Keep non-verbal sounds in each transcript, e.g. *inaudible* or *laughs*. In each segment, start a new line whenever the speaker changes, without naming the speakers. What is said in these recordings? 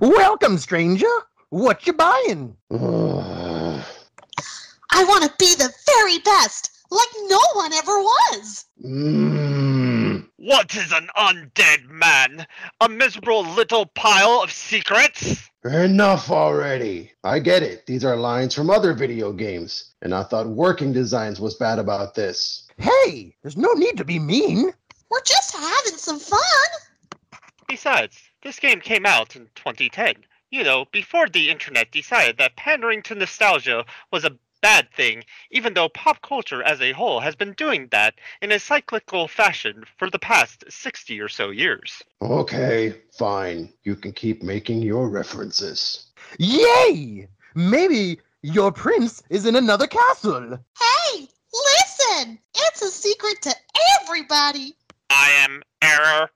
Welcome, stranger. What you buying?
I want to be the very best, like no one ever was.
Mm.
What is an undead man? A miserable little pile of secrets?
Enough already. I get it. These are lines from other video games, and I thought working designs was bad about this.
Hey, there's no need to be mean.
We're just having some fun.
Besides, this game came out in 2010. You know, before the internet decided that pandering to nostalgia was a bad thing, even though pop culture as a whole has been doing that in a cyclical fashion for the past 60 or so years.
Okay, fine. You can keep making your references.
Yay! Maybe your prince is in another castle.
Hey, listen! It's a secret to everybody.
I am Error.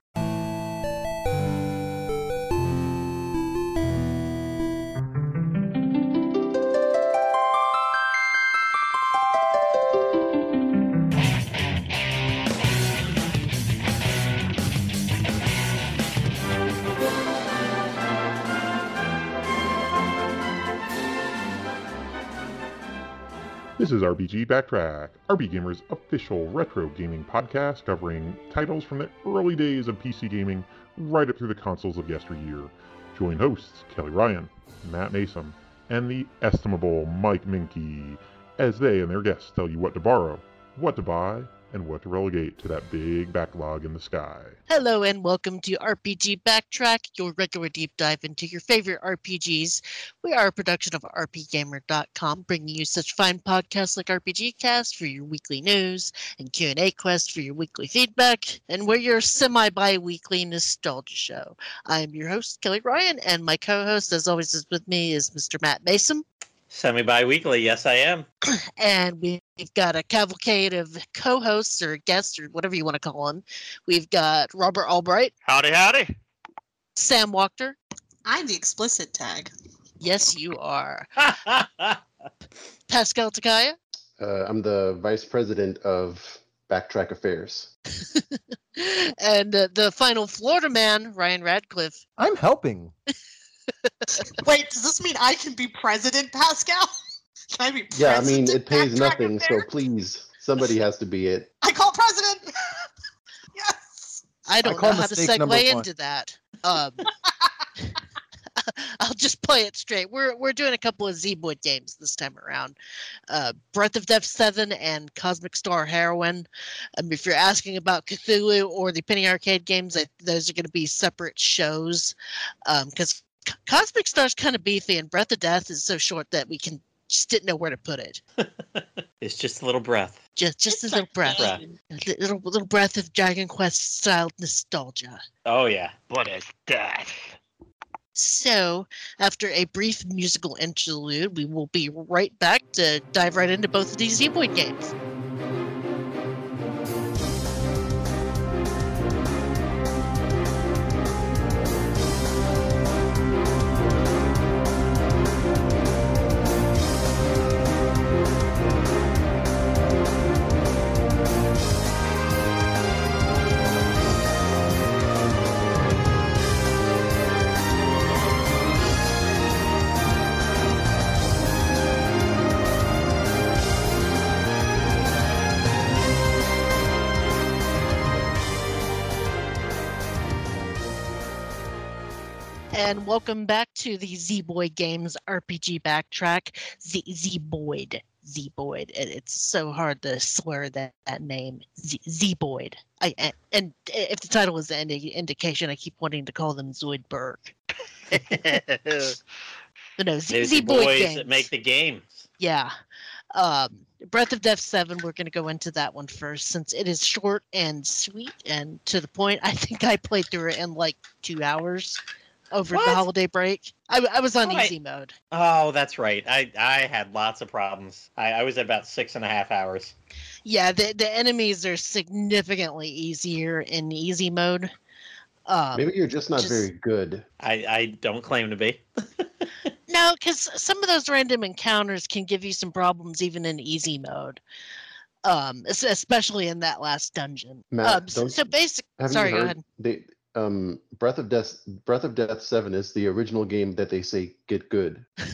This is RPG Backtrack, RPGamer's official retro gaming podcast covering titles from the early days of PC gaming right up through the consoles of yesteryear. Join hosts Kelly Ryan, Matt Mason, and the estimable Mike Moehnke as they and their guests tell you what to borrow, what to buy, and what to relegate to that big backlog in the sky.
Hello and welcome to RPG Backtrack, your regular deep dive into your favorite RPGs. We are a production of RPGamer.com, bringing you such fine podcasts like RPG Cast for your weekly news and Q&A Quest for your weekly feedback, and we're your semi-bi-weekly nostalgia show. I am your host, Kelly Ryan, and my co-host, as always, is with me is Mr. Matt Mason.
Semi bi weekly, yes, I am. *clears throat*
and we've got a cavalcade of co-hosts or guests or whatever you want to call them. We've got Robert Albright,
Howdy, howdy.
Sam Walker.
I'm the explicit tag.
Yes, you are. *laughs* Pascal Takaya.
Uh, I'm the vice president of Backtrack Affairs. *laughs*
and uh, the final Florida man, Ryan Radcliffe.
I'm helping. *laughs* *laughs*
Wait, does this mean I can be president, Pascal? *laughs* Can I be president?
Yeah, I mean, it pays nothing, so please, somebody has to be it.
I call president. *laughs* yes.
I don't
call
know how to
mistake number
segue
one.
into that. Um, I'll just play it straight. We're we're doing a couple of Zeboyd games this time around. Uh, Breath of Death 7 and Cosmic Star Heroine. Um, if you're asking about Cthulhu or the Penny Arcade games, I, those are going to be separate shows. Because Cosmic Star's kind of beefy and Breath of Death is so short that we can just didn't know where to put it. *laughs*
it's just a little breath.
Just just
It's
a little
a
breath.
game.
A little little breath of Dragon Quest style nostalgia.
Oh, yeah.
What is that?
So, after a brief musical interlude, we will be right back to dive right into both of these Zeboyd games. And welcome back to the Zeboyd Games RPG Backtrack. Z Z-Boyd. Z-Boyd. It, it's so hard to slur that, that name. Z- Z-Boyd. I, and, and if the title is any indication, I keep wanting to call them Zoidberg. *laughs* But no, Z-
There's the boys
games.
that make the games.
Yeah. Um, Breath of Death 7, we're going to go into that one first since it is short and sweet and to the point. I think I played through it in like two hours over
What?
the holiday break. I, I was on
Right.
easy mode.
Oh, that's right. I, I had lots of problems. I, I was at about six and a half hours.
Yeah, the, the enemies are significantly easier in easy mode. Um,
Maybe you're just not
just-
very good.
I, I don't claim to be. *laughs*
No, because some of those random encounters can give you some problems even in easy mode. Um, especially in that last dungeon.
Matt,
um, so,
don't-
so basic. Sorry,
you
go ahead.
They, um, Breath of Death, Breath of Death Seven is the original game that they say get good. *laughs*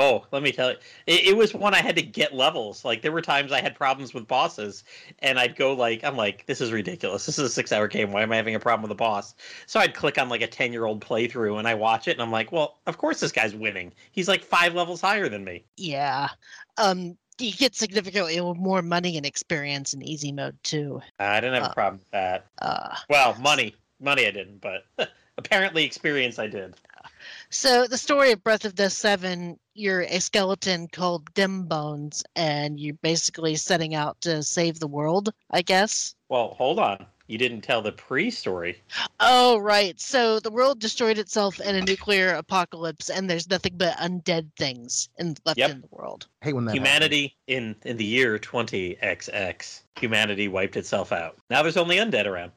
Oh, let me tell you, it, it was one I had to get levels. Like there were times I had problems with bosses, and I'd go like, I'm like, this is ridiculous. This is a six-hour game. Why am I having a problem with a boss? So I'd click on like a ten-year-old playthrough, and I watch it, and I'm like, well, of course this guy's winning. He's like five levels higher than me.
Yeah. Um, you get significantly more money and experience in easy mode too.
I didn't have
Uh.
a problem with that.
Uh,
Well, money, money I didn't, but *laughs* apparently experience I did.
so the story of Breath of Death Seven, you're a skeleton called Dem Bones, and you're basically setting out to save the world. I guess.
Well, hold on. You didn't tell the pre-story.
Oh, right. So the world destroyed itself in a nuclear apocalypse, and there's nothing but undead things in, left
Yep.
in the world.
hate when that happens.
Humanity in in the year 20XX, humanity wiped itself out. Now there's only undead around.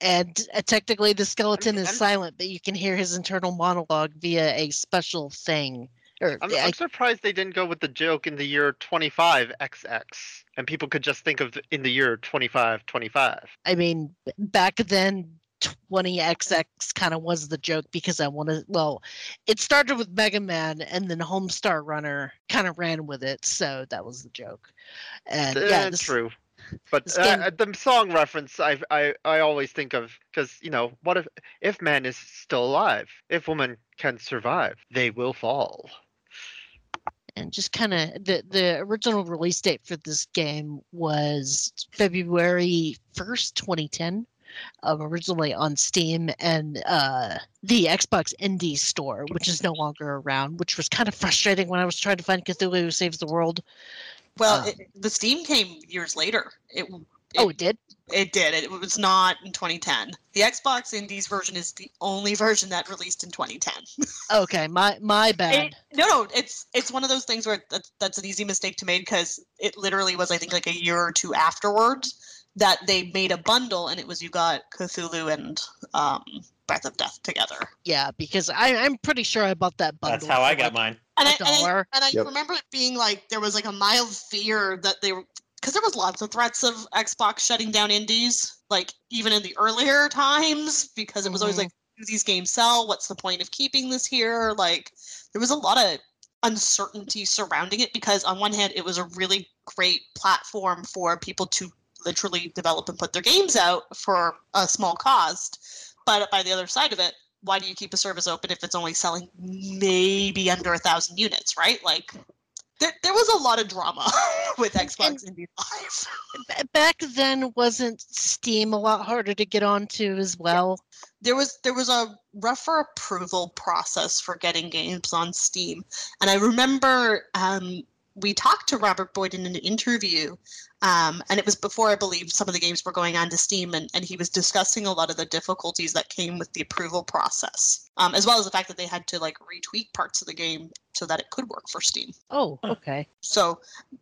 And uh, technically, the skeleton is
I'm-
silent, but you can hear his internal monologue via a special thing. Or
I'm,
I-
I'm surprised they didn't go with the joke in the year 25XX, and people could just think of th- in the year 2525.
I mean, back then, 20XX kind of was the joke because I wanted. Well, it started with Mega Man, and then Homestar Runner kind of ran with it, so that was the joke. And yeah,
Eh,
this,
true. But uh, the song reference, I I I always think of because you know what if if man is still alive, if woman can survive, they will fall.
and just kind of the the original release date for this game was February first, 2010. Um, originally on Steam and uh, the Xbox Indie Store, which is no longer around, which was kind of frustrating when I was trying to find Cthulhu Saves the World.
Well,
Uh.
it, the Steam came years later. It,
oh, it did.
It did. It was not in 2010. The Xbox Indies version is the only version that released in 2010. *laughs*
Okay, my my bad.
It- no, no, it's it's one of those things where that's, that's an easy mistake to make because it literally was I think like a year or two afterwards that they made a bundle and it was you got Cthulhu and um, Breath of Death together.
yeah, because I I'm pretty sure I bought that bundle.
That's how I
for,
got
like,
mine.
And
A
I, and I and I
Yep.
remember it being like there was like a mild fear that they were because there was lots of threats of Xbox shutting down indies, like even in the earlier times, because it was always
Mhm.
like, do these games sell? What's the point of keeping this here? Like there was a lot of uncertainty surrounding it because on one hand it was a really great platform for people to literally develop and put their games out for a small cost. But by the other side of it, why do you keep a service open if it's only selling maybe under a thousand units, right? Like, there, there was a lot of drama *laughs* with Xbox Indie Live.
ba- back then wasn't Steam a lot harder to get onto as well.
There was there was a rougher approval process for getting games on Steam, and I remember um, we talked to Robert Boyd in an interview, um, and it was before I believe some of the games were going on to Steam, and, and he was discussing a lot of the difficulties that came with the approval process, um, as well as the fact that they had to like retweak parts of the game so that it could work for Steam.
Oh, okay.
So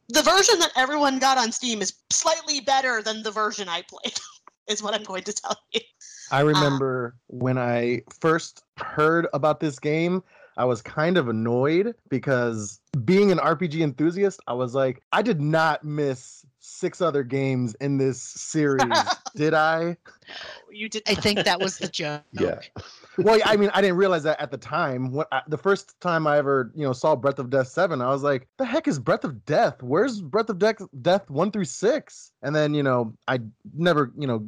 the version that everyone got on Steam is slightly better than the version I played. *laughs* is what I'm going to tell you.
I remember when I first heard about this game, I was kind of annoyed because being an RPG enthusiast, I was like, I did not miss six other games in this series, *laughs* did I?
You did.
I think that was the joke.
Yeah.
Well, I mean, I didn't realize that at the time. When I, the first time I ever, you know, saw Breath of Death seven, I was like, "The heck is Breath of Death? Where's Breath of Death Death one through six? And then, you know, I never, you know,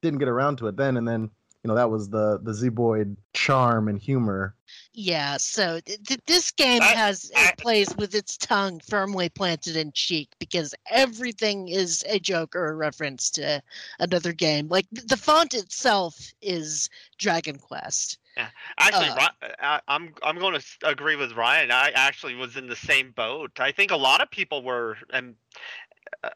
didn't get around to it then. And then, you know, that was the the Zeboyd charm and humor.
Yeah, so th- th- this game
I-
has
I-
it plays with its tongue firmly planted in cheek because everything is a joke or a reference to another game. Like the font itself is Dragon Quest. Yeah.
Actually,
Uh,
I, I'm I'm going to agree with Ryan. I actually was in the same boat. I think a lot of people were, and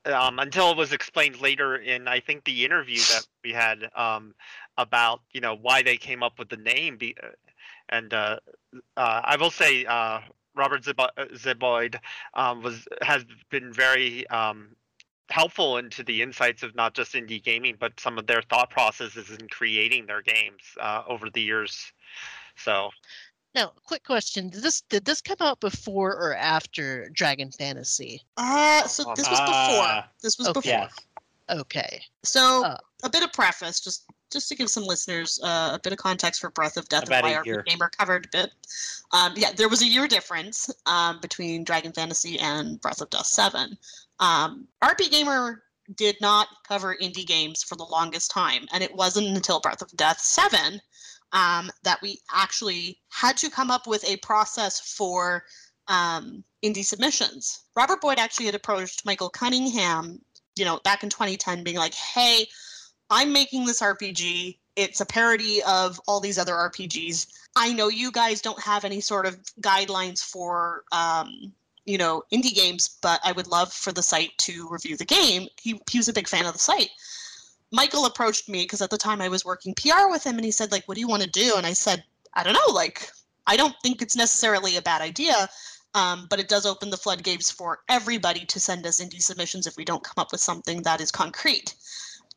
um, until it was explained later in I think the interview that we had um, about you know why they came up with the name. Be, uh, and uh, uh, I will say uh, Robert uh, um, was has been very um, helpful into the insights of not just indie gaming, but some of their thought processes in creating their games uh, over the years. So
Now, quick question: Did this did this come out before or after Dragon Fantasy?
Uh, so this was before.
Ah,
This was
okay.
before.
Yes.
Okay,
So
Uh.
a bit of preface, just just to give some listeners uh, a bit of context for Breath of Death
About
and why our
year.
gamer covered a bit. Um, yeah, there was a year difference um, between Dragon Fantasy and Breath of Death 7. Um, RPGamer did not cover indie games for the longest time, and it wasn't until Breath of Death 7 um, that we actually had to come up with a process for um, indie submissions. Robert Boyd actually had approached Michael Cunningham, you know, back in 2010, being like, "Hey, I'm making this RPG. It's a parody of all these other RPGs. I know you guys don't have any sort of guidelines for, um, you know, indie games, but I would love for the site to review the game." He he was a big fan of the site. Michael approached me because at the time I was working PR with him, and he said, "Like, what do you want to do?" And I said, "I don't know. Like, I don't think it's necessarily a bad idea." Um, but it does open the floodgates for everybody to send us indie submissions if we don't come up with something that is concrete.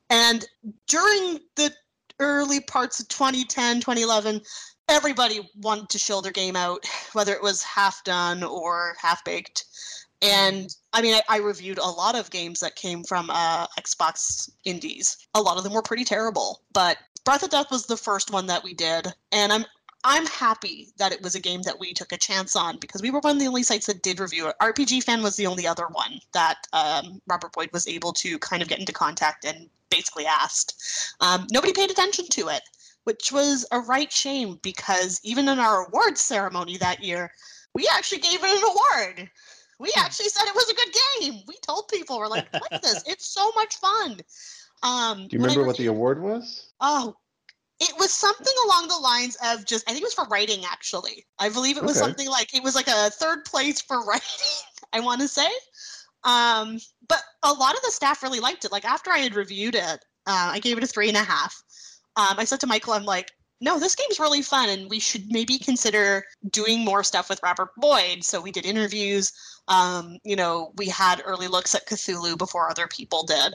And during the early parts of 2010, 2011, everybody wanted to show their game out, whether it was half done or half baked. And I mean, I, I reviewed a lot of games that came from uh, Xbox indies. A lot of them were pretty terrible, but Breath of Death was the first one that we did, and I'm I'm happy that it was a game that we took a chance on because we were one of the only sites that did review it. RPG Fan was the only other one that um, Robert Boyd was able to kind of get into contact and basically asked. Um, nobody paid attention to it, which was a right shame because even in our awards ceremony that year, we actually gave it an award. We actually said it was a good game. We told people we're like, play this. It's so much fun. Um,
Do you remember what the award was?
Oh, it was something along the lines of just I think it was for writing actually. I believe it was
Okay.
something like it was like a third place for *laughs* writing, I want to say. Um, but a lot of the staff really liked it. Like after I had reviewed it, uh, I gave it a three and a half. Um, I said to Michael, I'm like, no, this game's really fun, and we should maybe consider doing more stuff with Robert Boyd. So we did interviews. Um, you know, we had early looks at Cthulhu before other people did.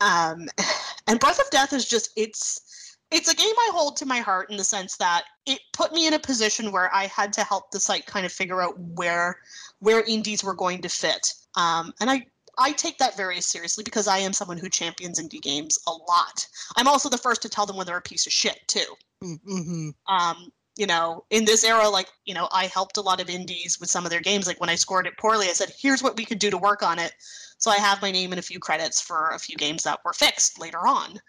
Um, *laughs* and Breath of Death is just it's it's a game I hold to my heart in the sense that it put me in a position where I had to help the site kind of figure out where where indies were going to fit. Um, and I I take that very seriously because I am someone who champions indie games a lot. I'm also the first to tell them when they're a piece of shit too.
Mm-hmm.
Um, you know, in this era, like, you know, I helped a lot of indies with some of their games. Like when I scored it poorly, I said, here's what we could do to work on it. So I have my name and a few credits for a few games that were fixed later on.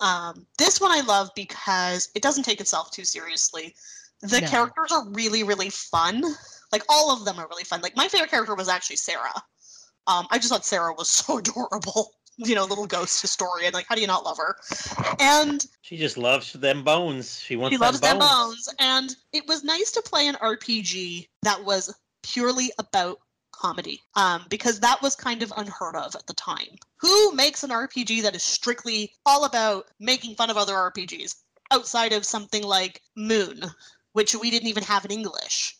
Um, this one I love because it doesn't take itself too seriously. The
No.
characters are really, really fun. Like all of them are really fun. Like my favorite character was actually Sarah. Um, I just thought Sarah was *laughs* so adorable. You know, little ghost historian. Like, how do you not love her? And
She just loves them bones. She wants
she
them
loves them
bones.
bones. And it was nice to play an RPG that was purely about comedy um, because that was kind of unheard of at the time. Who makes an RPG that is strictly all about making fun of other RPGs outside of something like Moon, which we didn't even have in English?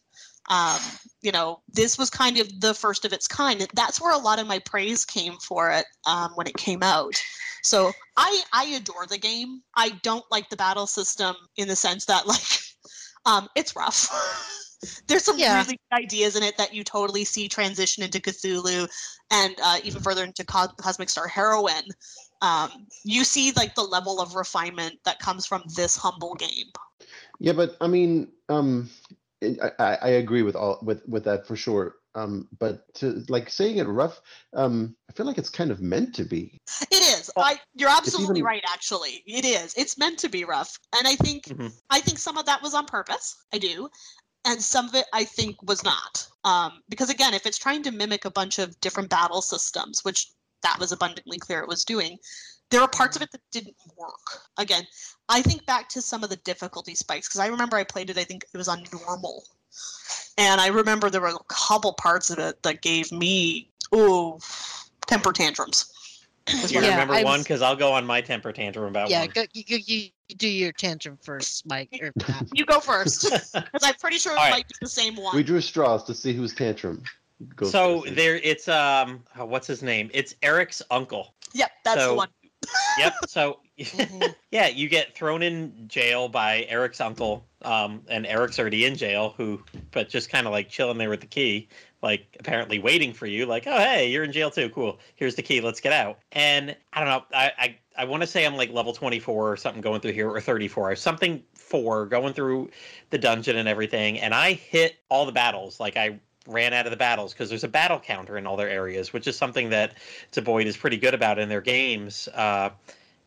Um, you know, this was kind of the first of its kind. That's where a lot of my praise came for it um, when it came out. So I I adore the game. I don't like the battle system in the sense that *laughs* like um it's rough. *laughs* There's some
Yeah.
really good ideas in it that you totally see transition into Cthulhu and uh, even further into Co- Cosmic Star Heroine. Um, you see like the level of refinement that comes from this humble game.
Yeah, but I mean, um, I, I I agree with all with with that for sure. Um, but to like saying it rough, um, I feel like it's kind of meant to be.
It is. I, you're absolutely
even-
right. Actually, it is. It's meant to be rough, and I think
Mhm.
I think some of that was on purpose. I do, and some of it I think was not. Um, because again, if it's trying to mimic a bunch of different battle systems, which that was abundantly clear it was doing, there were parts of it that didn't work. Again, I think back to some of the difficulty spikes because I remember I played it. I think it was on normal, and I remember there were a couple parts of it that gave me ooh temper tantrums.
Do you
Yeah,
remember
I
one? Because I'll go on my temper tantrum about
Yeah,
one.
go, you, you, you do your tantrum first, Mike. Or *laughs*
You go first, *laughs* because I'm pretty sure it
All right.
might be the same one.
We drew straws to see whose tantrum goes.
so
first.
there, it's um, what's his name? It's Eric's uncle.
Yep, that's the one.
Yep. So
Mhm. *laughs*
yeah, you get thrown in jail by Eric's uncle, um, and Eric's already in jail, who, but just kind of like chilling there with the key. like apparently waiting for you, like, oh hey, you're in jail too. Cool. Here's the key. Let's get out. And I don't know. I I, I want to say I'm like level 24 or something going through here, or 34, or something four going through the dungeon and everything. And I hit all the battles. Like I ran out of the battles because there's a battle counter in all their areas, which is something that Zeboyd is pretty good about in their games. Uh,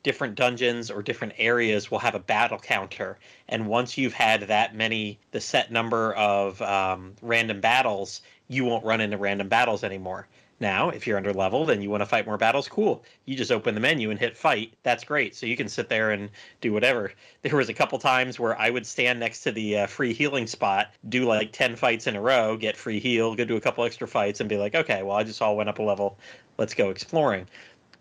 different dungeons or different areas will have a battle counter, and once you've had that many, the set number of um, random battles, you won't run into random battles anymore. Now, if you're under leveled and you want to fight more battles, cool. You just open the menu and hit fight. That's great. So you can sit there and do whatever. *laughs* There was a couple times where I would stand next to the uh, free healing spot, do like 10 fights in a row, get free heal, go do a couple extra fights, and be like, okay, well, I just all went up a level. Let's go exploring.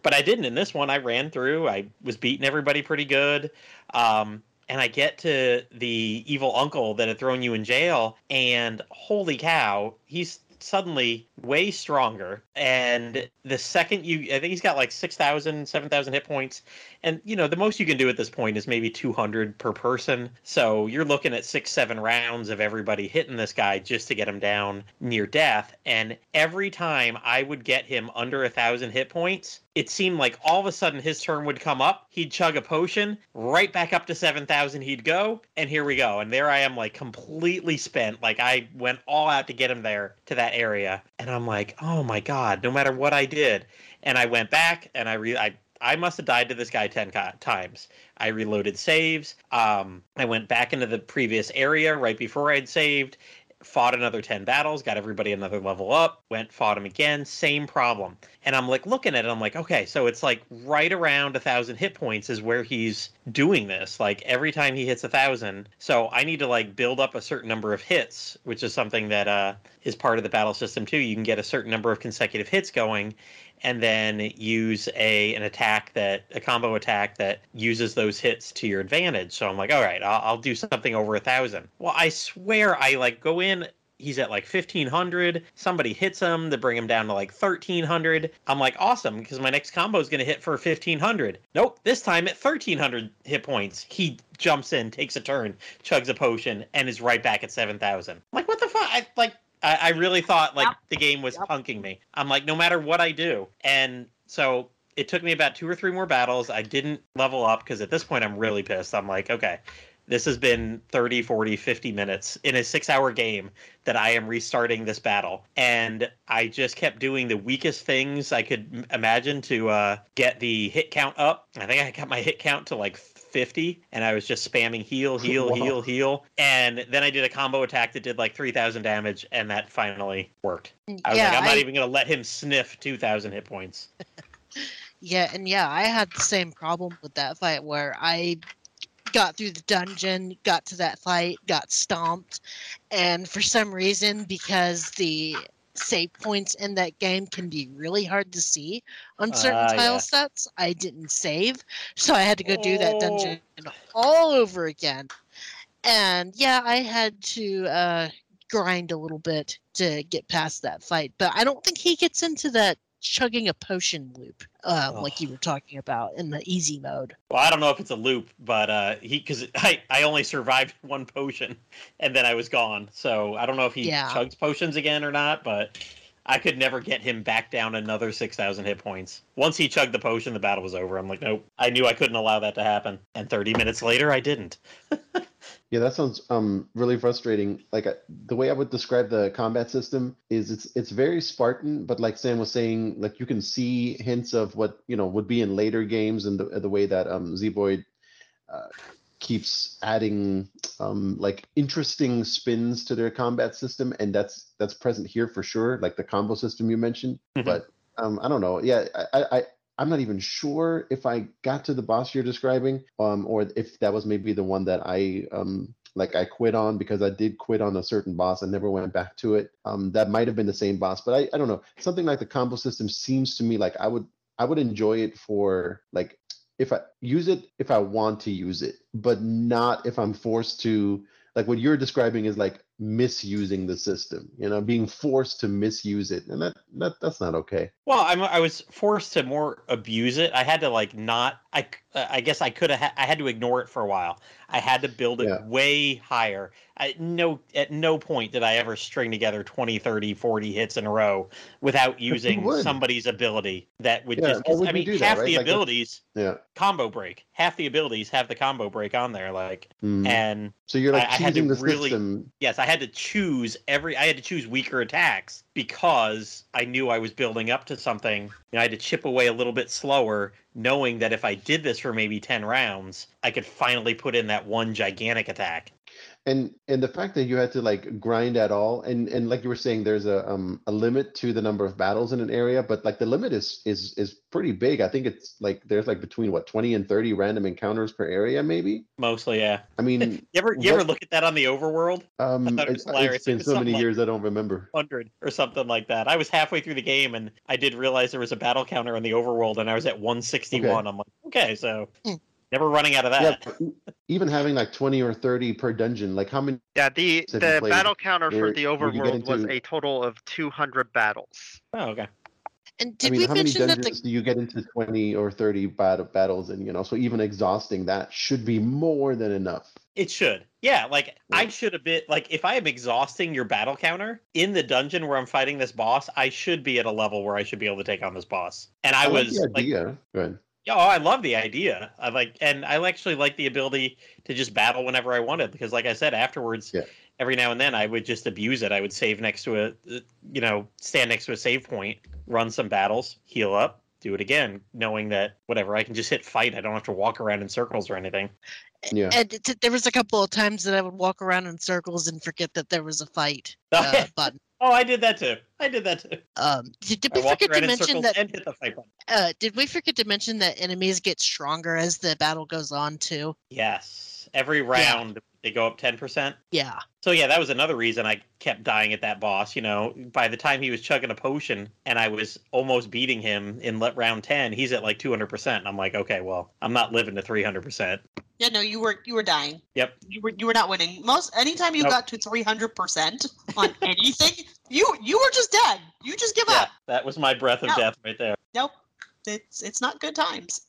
But I didn't in this one. I ran through. I was beating everybody pretty good. Um, and I get to the evil uncle that had thrown you in jail, and holy cow, he's suddenly way stronger. And the second you, I think he's got like 6,000, 7,000 hit points. And, you know, the most you can do at this point is maybe 200 per person. So you're looking at six, seven rounds of everybody hitting this guy just to get him down near death. And every time I would get him under a thousand hit points, it seemed like all of a sudden his turn would come up. He'd chug a potion, right back up to 7,000 he'd go. And here we go. And there I am, like completely spent. Like I went all out to get him there to that area. And I'm like, oh my God, no matter what I did. And I went back and I re I I must have died to this guy 10 times. I reloaded saves. Um, I went back into the previous area right before I'd saved, fought another 10 battles, got everybody another level up, went, fought him again, same problem. And I'm like looking at it, I'm like, okay, so it's like right around a thousand hit points is where he's doing this. Like every time he hits a thousand. So I need to like build up a certain number of hits, which is something that uh, is part of the battle system too. You can get a certain number of consecutive hits going and then use a an attack that a combo attack that uses those hits to your advantage. So I'm like, all right, I'll, I'll do something over a thousand. Well, I swear I like go in. He's at like 1500. Somebody hits him to bring him down to like 1300. I'm like, awesome, because my next combo is going to hit for 1500. Nope, this time at 1300 hit points, he jumps in, takes a turn, chugs a potion, and is right back at 7000. Like, what the fuck? Like, I, I really thought like
Yep.
the game was
Yep.
punking me. I'm like, no matter what I do. And so it took me about two or three more battles. I didn't level up because at this point I'm really pissed. I'm like, okay, this has been 30, 40, 50 minutes in a six hour game that I am restarting this battle. And I just kept doing the weakest things I could imagine to uh, get the hit count up. I think I got my hit count to like 50 and I was just spamming heal, *laughs* heal,
Wow.
heal, heal. And then I did a combo attack that did like 3,000 damage and that finally worked. I was
yeah,
like, I'm not
I-
even going to let him sniff 2,000 hit points. *laughs*
Yeah, and yeah, I had the same problem with that fight where I got through the dungeon, got to that fight, got stomped, and for some reason, because the save points in that game can be really hard to see on certain
Ah,
tile
yeah.
sets, I didn't save, *laughs* so I had to go do that
Oh.
dungeon all over again. And yeah, I had to uh, grind a little bit to get past that fight, but I don't think he gets into that chugging a potion loop, uh, like you were talking about in the easy mode.
Well, I don't know if it's a loop, but uh, he because I, I only survived *laughs* one potion and then I was gone. So I don't know if he
Yeah.
chugs potions again or not, but I could never get him back down another 6,000 hit points. Once he chugged the potion, the battle was over. I'm like, nope. I knew I couldn't allow that to happen. And 30 minutes later, I didn't. *laughs*
Yeah, that sounds um really frustrating. Like I, the way I would describe the combat system is it's it's very Spartan, but like Sam was saying, like you can see hints of what you know would be in later games and the the way that um Zeboyd uh, keeps adding um like interesting spins to their combat system, and that's that's present here for sure. Like the combo system you mentioned,
Mhm.
but um I don't know. Yeah, I I. I I'm not even sure if I got to the boss you're describing, um, or if that was maybe the one that I um like I quit on because I did quit on a certain boss and never went back to it. Um, that might have been the same boss, but I, I don't know. Something like the combo system seems to me like I would I would enjoy it for like if I use it if I want to use it, but not if I'm forced to. Like what you're describing is like misusing the system. You know, being forced to misuse it, and that that that's not okay.
Well, I'm, I was forced to more abuse it. I had to like not. I uh, I guess I could have. I had to ignore it for a while. I had to build it
Yeah.
way higher. I, no, at no point did I ever string together 20, 30, 40 hits in a row without using somebody's ability that would
Yeah,
just.
would
I mean,
do that,
half
right?
the
Like,
abilities
Yeah.
combo break. Half the abilities have the combo break on there. Like,
Mhm.
and
so you're like
I- I had to
the
really-
system.
yes, I had to choose every. I had to choose weaker attacks because I knew I was building up to something. Know, I had to chip away a little bit slower, knowing that if I did this for maybe ten rounds, I could finally put in that one gigantic attack.
And and the fact that you had to like grind at all and and like you were saying there's a um a limit to the number of battles in an area but like the limit is is is pretty big i think it's like there's like between what 20 and 30 random encounters per area maybe
Mostly, yeah.
i mean
You ever you ever look at that on the overworld?
um
thought it
it,
was hilarious.
it's been
It was
so many
like-
years i don't remember
Hundred or something like that. I was halfway through the game and I did realize there was a battle counter on the overworld, and I was at one sixty one. I'm like, okay, so
Hmm.
Never running out of that.
but e- even having like 20 or 30 per dungeon like how many
Yeah, the
So if you
the battle counter for the
where you get
overworld was a total of 200 battles.
Oh, okay.
And
I
did
mean,
we
how many
mention that
dungeons
the
do you get into 20 or 30 bat- battles and you know so even exhausting that should be more than enough
It should. Yeah, like
Yeah.
I should have been like if I am exhausting your battle counter in the dungeon where I'm fighting this boss, I should be at a level where I should be able to take on this boss. And I,
like
was
the
like,
idea Good.
Yeah, oh, I love the idea. I like, and I actually like the ability to just battle whenever I wanted because, like I said, afterwards,
Yeah.
every now and then I would just abuse it. I would save next to a, uh, you know, stand next to a save point, run some battles, heal up, do it again, knowing that whatever I can just hit fight. I don't have to walk around in circles or anything.
yeah
and it, there was a couple of times that I would walk around in circles and forget that there was a fight *laughs* uh, button.
Oh, I did that too. I did that too.
Um, did, did we forget to mention that?
and hit the fight button.
Uh, did we forget to mention that enemies get stronger as the battle goes on too?
Yes, every round they go up ten percent.
Yeah.
So yeah, that was another reason I kept dying at that boss. You know, by the time he was chugging a potion and I was almost beating him in le- round ten, he's at like two hundred percent. And I'm like, okay, well, I'm not living to three hundred percent.
Yeah, no, you were you were dying.
Yep.
You were you were not winning. Most anytime you
Nope.
got to three hundred percent on *laughs* anything, you you were just dead. You just give
Yeah,
up.
that was my breath of
No.
death right there.
Nope. It's it's not good times.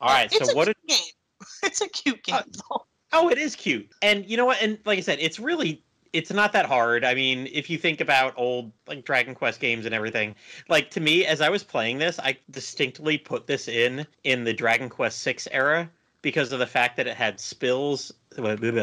All right,
It's
so
a
what did?
cute game. *laughs* It's a cute game
Uh. Oh, it is cute, and you know what? And like I said, it's really. It's not that hard. I mean, if you think about old like Dragon Quest games and everything, like to me, as I was playing this, I distinctly put this in in the Dragon Quest Six era because of the fact that it had spills,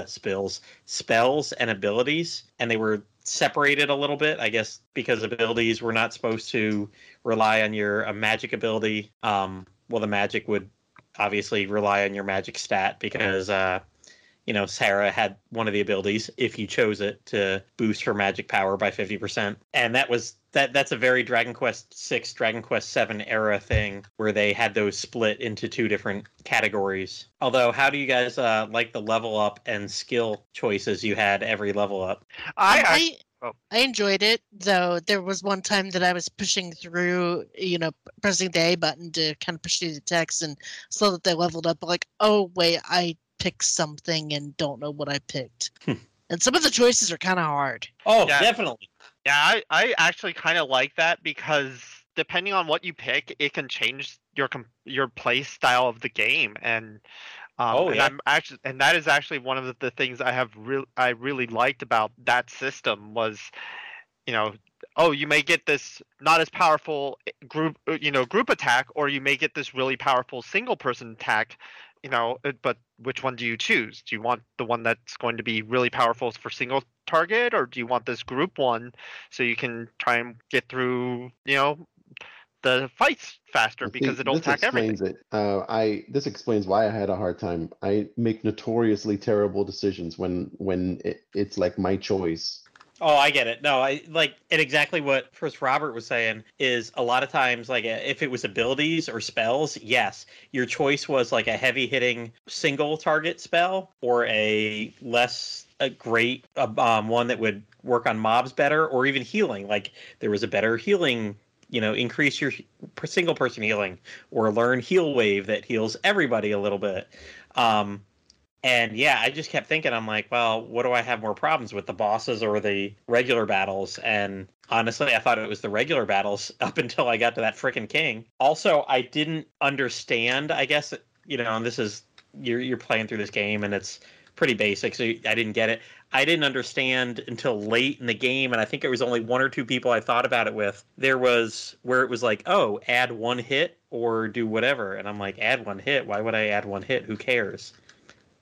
spills, spells, and abilities, and they were separated a little bit. I guess because abilities were not supposed to rely on your magic ability. Um, well, the magic would obviously rely on your magic stat because uh, you know Sarah had one of the abilities if you chose it to boost her magic power by 50% and that was that that's a very Dragon Quest 6 Dragon Quest 7 era thing where they had those split into two different categories although how do you guys uh, like the level up and skill choices you had every level up
I,
Um,
I
I,
oh.
I enjoyed it, though. There was one time that I was pushing through, you know, pressing the A button to kind of push through the text, and so that they leveled up. Like, oh wait, I picked something and don't know what I picked.
Hmm.
and some of the choices are kind of hard.
oh
Yeah.
definitely
Yeah, I, I actually kind of like that because depending on what you pick, it can change your your play style of the game, and um,
Oh,
and
yeah.
I'm actually and that is actually one of the, things I have real I really liked about that system was, you know, oh you may get this not as powerful group uh, you know group attack, or you may get this really powerful single person attack. You know, uh, but which one do you choose? Do you want the one that's going to be really powerful for single target, or do you want this group one so you can try and get through, you know, the fights faster because it'll
this
attack everything.
explains it. Uh, I this explains why I had a hard time. I make notoriously terrible decisions when when it, it's like my choice.
Oh, I get it. No, I like and exactly what first Robert was saying is a lot of times like if it was abilities or spells, yes, your choice was like a heavy hitting single target spell or a less a great uh, um, one that would work on mobs better or even healing. Like there was a better healing, you know, increase your single person healing or learn heal wave that heals everybody a little bit. Um, And yeah, I just kept thinking, I'm like, well, what do I have more problems with, the bosses or the regular battles? And honestly, I thought it was the regular battles *laughs* up until I got to that frickin' king. Also, I didn't understand, I guess, you know, and this is you're you're playing through this game and it's pretty basic, so I didn't get it. I didn't understand until late in the game, and I think it was only one or two people I thought about it with. There was where it was like, oh, add one hit or do whatever, and I'm like, add one hit? Why would I add one hit? Who cares?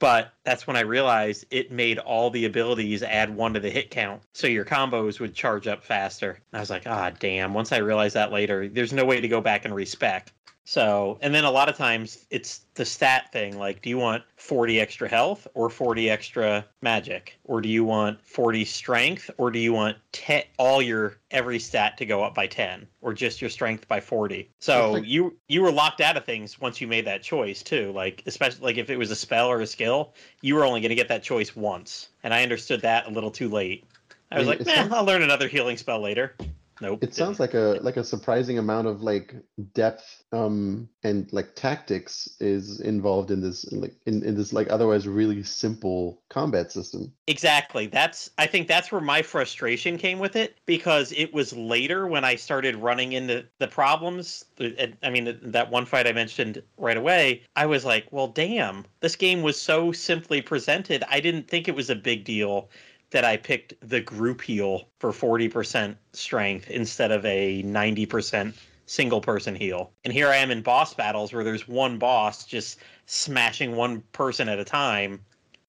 But that's when I realized it made all the abilities add one to the hit count, so your combos would charge up faster. And I was like, ah, damn. Once I realized that later, there's no way to go back and respec. So, and then a lot of times it's the stat thing like, do you want 40 extra health or 40 extra magic? Or do you want 40 strength or do you want te- all your every stat to go up by 10 or just your strength by 40? So,
like-
you you were locked out of things once you made that choice too. Like, especially like if it was a spell or a skill, you were only going to get that choice once. And I understood that a little too late. I was like, man, I'll learn another healing spell later. Nope.
It sounds like a like a surprising amount of like depth um and like tactics is involved in this like in, in this like otherwise really simple combat system.
Exactly. That's I think that's where my frustration came with it because it was later when I started running into the problems. I mean, that one fight I mentioned right away, I was like, "Well, damn. This game was so simply presented. I didn't think it was a big deal." That I picked the group heal for 40% strength instead of a 90% single person heal. And here I am in boss battles where there's one boss just smashing one person at a time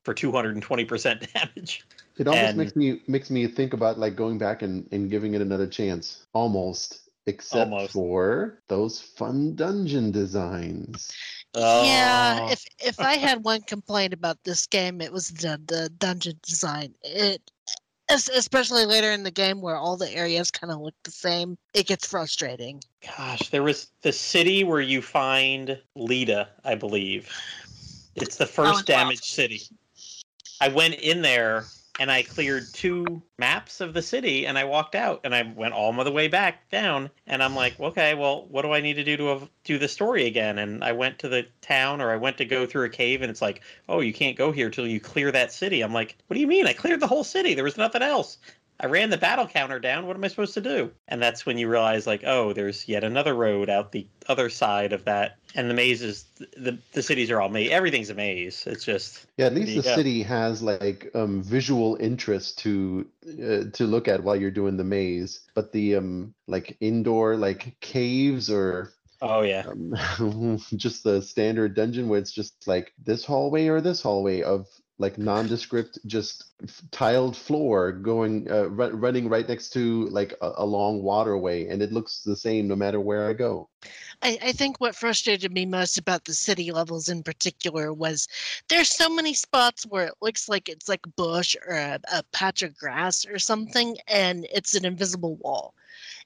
for 220% *laughs* damage.
It almost
And-
makes me makes me think about like going back and, and giving it another chance. Almost. Except
Almost.
for those fun dungeon designs.
Yeah,
Oh.
if if I had one complaint about this game, it was the the dungeon design. It especially later in the game where all the areas kind of look the same, it gets frustrating.
Gosh, there was the city where you find Lita, I believe. It's the first
twelve.
damaged city. I went in there and I cleared two maps of the city and I walked out and I went all the way back down and I'm like, okay, well, what do I need to do to do the story again? And I went to the town or I went to go through a cave and it's like, oh, you can't go here till you clear that city. I'm like, what do you mean? I cleared the whole city. There was nothing else. I ran the battle counter down. What am I supposed to do? And that's when you realize, like, oh, there's yet another road out the other side of that. And the mazes, the the cities are all maze. Everything's a maze. It's just
Yeah, at least the
go.
city has like um visual interest to uh, to look at while you're doing the maze. But the um like indoor like caves or
oh yeah,
um, *laughs* just the standard dungeon where it's just like this hallway or this hallway of like nondescript just f- tiled floor going uh, ru- running right next to like a, a long waterway and it looks the same no matter where i go
I, I think what frustrated me most about the city levels in particular was there's so many spots where it looks like it's like bush or a, a patch of grass or something, and it's an invisible wall,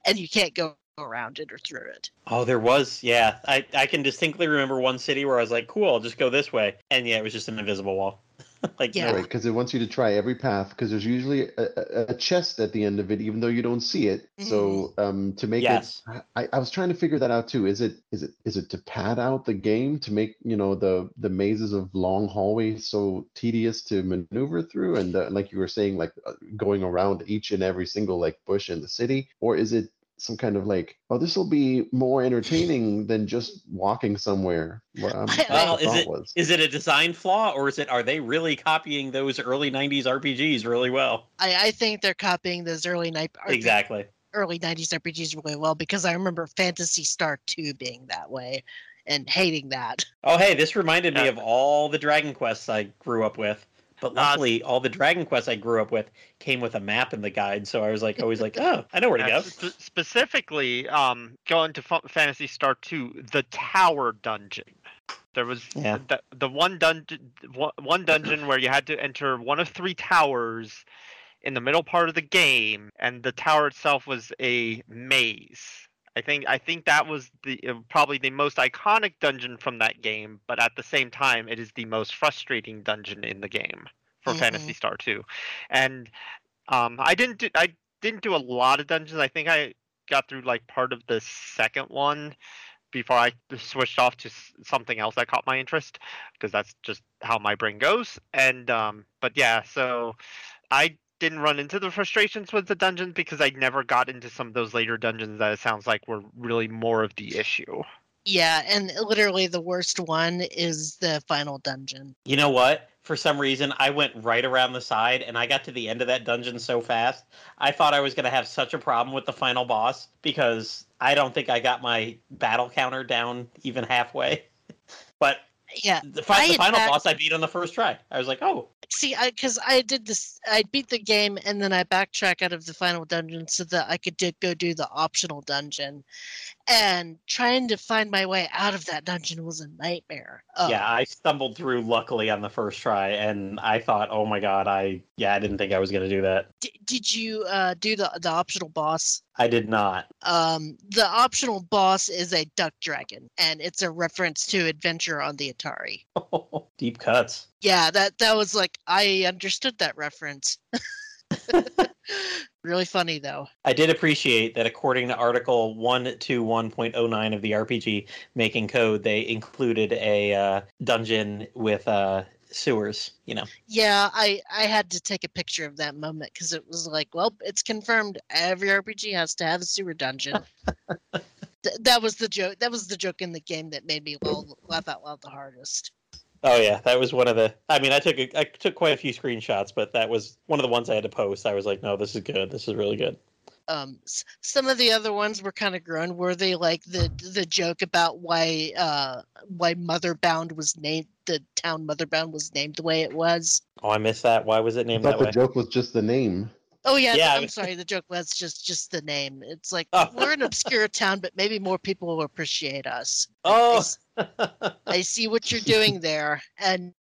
and you can't go around it or through it.
oh there was yeah. I I can distinctly remember one city where I was like, cool, I'll just go this way, and yeah, it was just an invisible wall. *laughs* like
Yeah.
no,
right because it wants you to try every path because there's usually a, a, a chest at the end of it even though you don't see it. So um to make
Yes.
it I, I was trying to figure that out too. Is it is it is it to pad out the game to make you know the the mazes of long hallways so tedious to maneuver through? And uh, like you were saying like uh, going around each and every single like bush in the city? Or is it some kind of like oh this will be more entertaining than just walking somewhere what um, *laughs*
Well, is
thought
it
was.
is it a design flaw or is it are they really copying those early '90s RPGs really well?
I, I think they're copying those early night
Exactly.
early 90s RPGs really well because I remember Phantasy Star 2 being that way and hating that.
Oh, hey, this reminded me of all the Dragon Quests I grew up with. But
Uh,
luckily, all the Dragon Quests I grew up with came with a map in the guide, so I was like always like, oh, I know where to go.
sp- specifically, um, going to Fa- Phantasy Star 2, the Tower Dungeon. There was
Yeah.
the, the one dungeon, one dungeon where you had to enter one of three towers in the middle part of the game, and the tower itself was a maze. I think I think that was the uh, probably the most iconic dungeon from that game, but at the same time, it is the most frustrating dungeon in the game for Phantasy Star 2. And um, I didn't do I didn't do a lot of dungeons. I think I got through like part of the second one before I switched off to something else that caught my interest because that's just how my brain goes. And um, but yeah, so I didn't run into the frustrations with the dungeons because I never got into some of those later dungeons that it sounds like were really more of the issue.
Yeah, and literally the worst one is the final dungeon.
You know what? For some reason, I went right around the side and I got to the end of that dungeon so fast. I thought I was going to have such a problem with the final boss because I don't think I got my battle counter down even halfway. *laughs* But
Yeah,
the, fi- the final
back-
boss I beat on the first try. I was like, oh,
see, I because I did this, I beat the game and then I backtrack out of the final dungeon so that I could do, go do the optional dungeon, and trying to find my way out of that dungeon was a nightmare. Oh,
yeah, I stumbled through luckily on the first try and I thought, oh my God, I, yeah, I didn't think I was going to do that.
D- did you uh, do the the optional boss?
I did not.
Um, the optional boss is a duck dragon, and it's a reference to Adventure on the Atari. *laughs*
Deep cuts.
Yeah, that that was like I understood that reference. *laughs* *laughs* really funny though.
I did appreciate that according to Article 121.09 of the RPG Making Code, they included a uh, dungeon with uh, sewers, you know.
Yeah, I I had to take a picture of that moment because it was like, well, it's confirmed every RPG has to have a sewer dungeon. *laughs* Th- that was the joke. That was the joke in the game that made me laugh out loud the hardest.
Oh yeah, that was one of the. I mean, I took a, I took quite a few screenshots, but that was one of the ones I had to post. I was like, no, this is good. This is really good.
um s- some of the other ones were kind of grown were they like the the joke about why uh why motherbound was named the town motherbound was named the way it was
Oh, I missed that. Why was it
I
named
thought
that
the
way?
joke was just the name.
Oh yeah,
Yeah, I
i'm sorry the joke was just just the name. It's like
Oh.
we're an obscure town but maybe more people will appreciate us. I
Oh,
s- i see what you're doing there and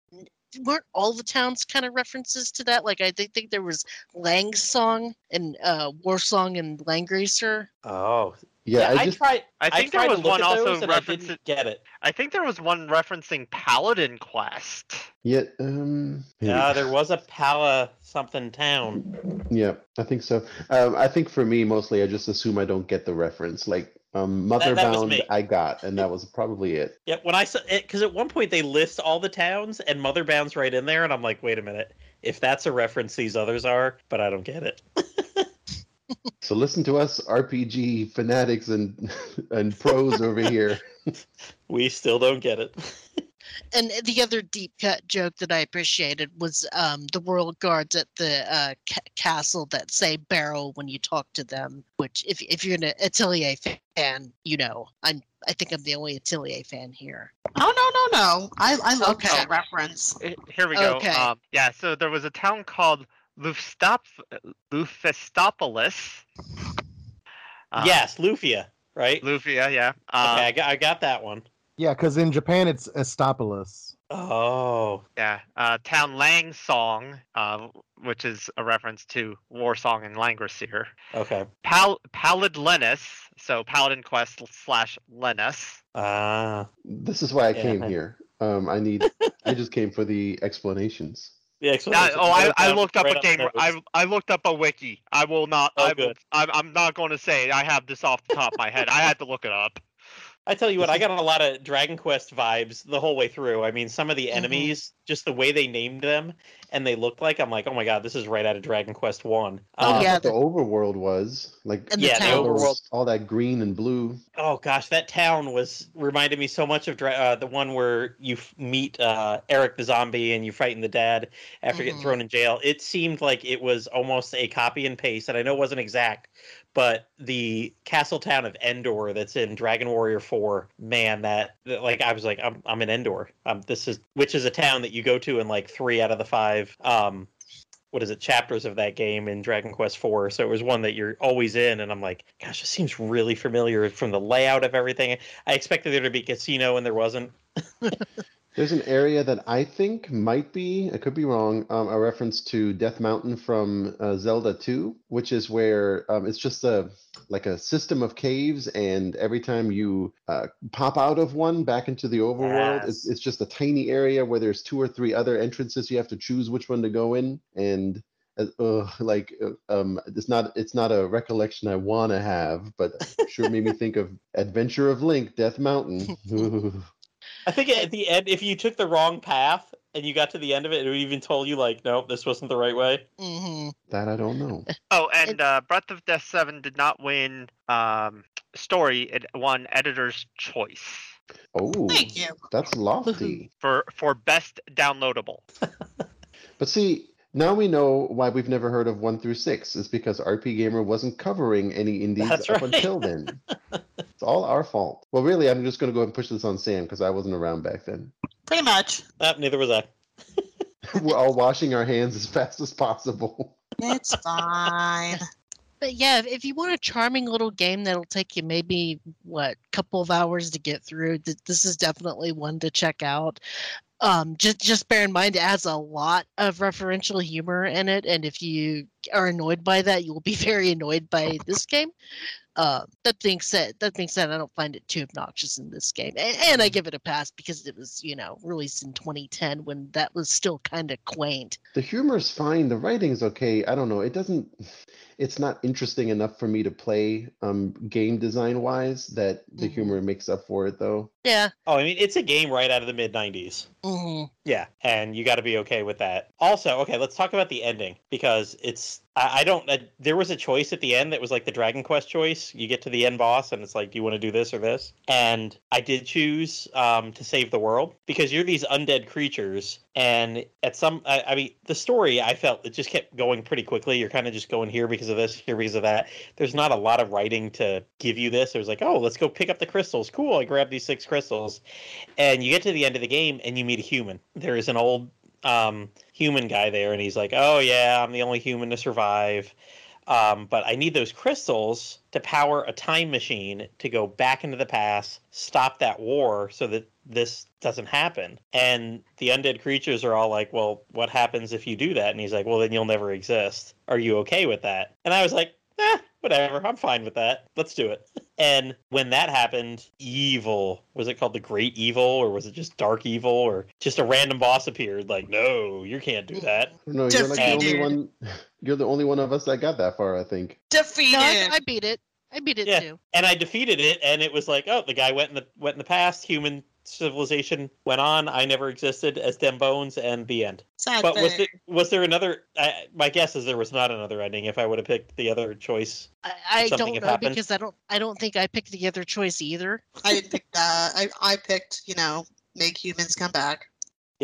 weren't all the towns kind of references to that? Like i think, think there was lang song and uh war song and Langrisser.
Oh,
Yeah,
I,
I just
tried.
I think
tried
there was one also
those and
referencing.
get it.
I think there was one referencing Paladin Quest.
yeah um maybe.
Yeah, there was a Pala something town.
Yeah, I think so. Um, I think for me, mostly, I just assume I don't get the reference. Like, um,
That- that
Motherbound. I got, and that was probably it.
Yeah, when I saw it, because at one point they list all the towns and Motherbound's right in there, and I'm like, wait a minute, if that's a reference, these others are, but I don't get it. *laughs*
So listen to us, RPG fanatics and and pros over here. *laughs*
We still don't get it.
and the other deep cut joke that I appreciated was um, the royal guards at the uh, ca- castle that say barrel when you talk to them. Which, if if you're an Atelier fan, you know I'm. I think I'm the only Atelier fan here.
Oh no no no! I I love
Okay.
that reference.
Here we go.
Okay.
Um, yeah, so there was a town called Lufstop Lufestopolis. Uh,
yes, Lufia, right?
Lufia, yeah. Uh,
okay, I got, I got that one.
Yeah, because in Japan it's Estopolis.
Oh,
Yeah, uh, town Lang Song, uh, which is a reference to War Song and Langrisser.
okay.
Pal- Palad Lennis, so Paladin Quest slash Lennis.
Ah,
This is why I
Yeah.
came here. Um, I need. I just came for the explanations.
Yeah, oh, I, I looked up
right
a game. I I looked up a wiki. I will not.
Oh,
I will,
good.
I'm I'm not going to say I have this off the top of my head. I had to look it up.
I tell you what, I got a lot of Dragon Quest vibes the whole way through. I mean, some of the
Mhm.
enemies, just the way they named them and they looked like, I'm like, oh my god, this is right out of Dragon Quest One.
Oh,
I
yeah,
the
the-
overworld was like
the
Yeah, the overworld-
all that green and blue.
Oh gosh, that town was reminded me so much of uh, the one where you f- meet uh, Eric the zombie and you fighting the dad after getting
Mhm.
thrown in jail. It seemed like it was almost a copy and paste, and I know it wasn't exact, but the castle town of Endor that's in Dragon Warrior Four, man, that, that like I was like, I'm I'm in Endor. Um, this is which is a town that you go to in like three out of the five. Um, what is it chapters of that game in Dragon Quest 4 so it was one that you're always in and I'm like gosh it seems really familiar from the layout of everything. I expected there to be casino and there wasn't *laughs*
There's an area that I think might be, I could be wrong, um, a reference to Death Mountain from uh, Zelda 2, which is where um, it's just a like a system of caves, and every time you uh, pop out of one back into the overworld, it's,
Yes.
it's just a tiny area where there's two or three other entrances. You have to choose which one to go in, and uh, like uh, um, it's not it's not a recollection I want to have, but sure made me think of Adventure of Link, Death Mountain. *laughs* *laughs* Ooh.
I think at the end, if you took the wrong path and you got to the end of it, it would even told you like, nope, this wasn't the right way.
hmm
that I don't know. *laughs*
Oh, and uh, Breath of Death 7 did not win um, story. It won Editor's Choice
Oh,
Thank you.
that's lofty.
for for best downloadable.
But see, now we know why we've never heard of one through six. Is because RPGamer wasn't covering any indies
That's
up
right.
until then. *laughs* it's all our fault. Well, really, I'm just going to go ahead and push this on Sam because I wasn't around back then.
Pretty much.
Ah, neither was I. *laughs*
We're all washing our hands as fast as possible.
It's fine.
But yeah, if- if you want a charming little game that'll take you maybe what couple of hours to get through, th- this is definitely one to check out. Um, just just bear in mind it has a lot of referential humor in it, and if you are annoyed by that, you will be *laughs* very annoyed by this game. Uh, that being said, that being said, I don't find it too obnoxious in this game, and, and I give it a pass because it was you know released in 2010 when that was still kind of quaint.
The humor is fine. The writing's okay. I don't know. It doesn't. It's not interesting enough for me to play. Um, game design wise, that the
Mhm.
humor makes up for it, though.
Yeah.
Oh, I mean, it's a game right out of the mid '90s.
hmm
Yeah, and you got to be okay with that. Also, okay, let's talk about the ending because it's I, I don't. Uh, there was a choice at the end that was like the Dragon Quest choice. You get to the end boss, and it's like, do you want to do this or this? And I did choose um, to save the world because you're these undead creatures, and at some, I, I mean, the story I felt it just kept going pretty quickly. You're kind of just going here because of this, here because of that. There's not a lot of writing to give you this. It was like, oh, let's go pick up the crystals. Cool, I grabbed these six crystals, and you get to the end of the game and you meet a human. There is an old um, human guy there, and he's like, "Oh yeah, I'm the only human to survive, um, but I need those crystals to power a time machine to go back into the past, stop that war, so that this doesn't happen." And the undead creatures are all like, "Well, what happens if you do that?" And he's like, "Well, then you'll never exist. Are you okay with that?" And I was like, "Eh, whatever. I'm fine with that. Let's do it." And when that happened, evil was it called the Great Evil, or was it just Dark Evil, or just a random boss appeared? Like, no, you can't do that.
No, you're like the only one. You're the only one of us that got that far, I think.
Defeated.
No, I, I beat it. I beat it
Yeah.
too.
And I defeated it, and it was like, oh, the guy went in the went in the past. Human civilization went on. I never existed as Dem Bones, and the end.
Sad
But was there was there another? I, my guess is there was not another ending. If I would have picked the other choice,
I, I don't know
happened?
because I don't. I don't think I picked the other choice either.
I didn't pick that. I, I picked, you know, make humans come back.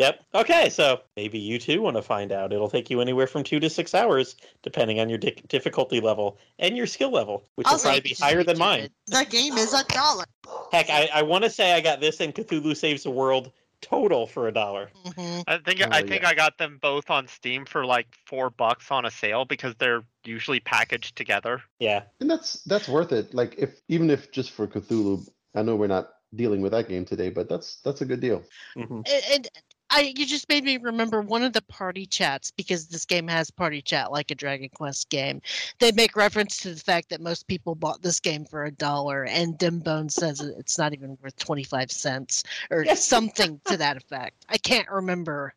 Yep. Okay, so maybe you too want to find out. It'll take you anywhere from two to six hours, depending on your di- difficulty level and your skill level, which
I'll
will probably be higher than mine.
The game is a dollar.
Heck, I, I want to say I got this and Cthulhu Saves the World total for a dollar.
Mhm.
I think
Oh,
I think
yeah.
I got them both on Steam for like four bucks on a sale because they're usually packaged together.
Yeah.
And that's that's worth it. Like if even if just for Cthulhu, I know we're not dealing with that game today, but that's that's a good deal.
hmm
And, and I, you just made me remember one of the party chats because this game has party chat like a Dragon Quest game. They make reference to the fact that most people bought this game for a dollar, and Dem Bones says it's not even worth twenty five cents or *laughs* something to that effect. I can't remember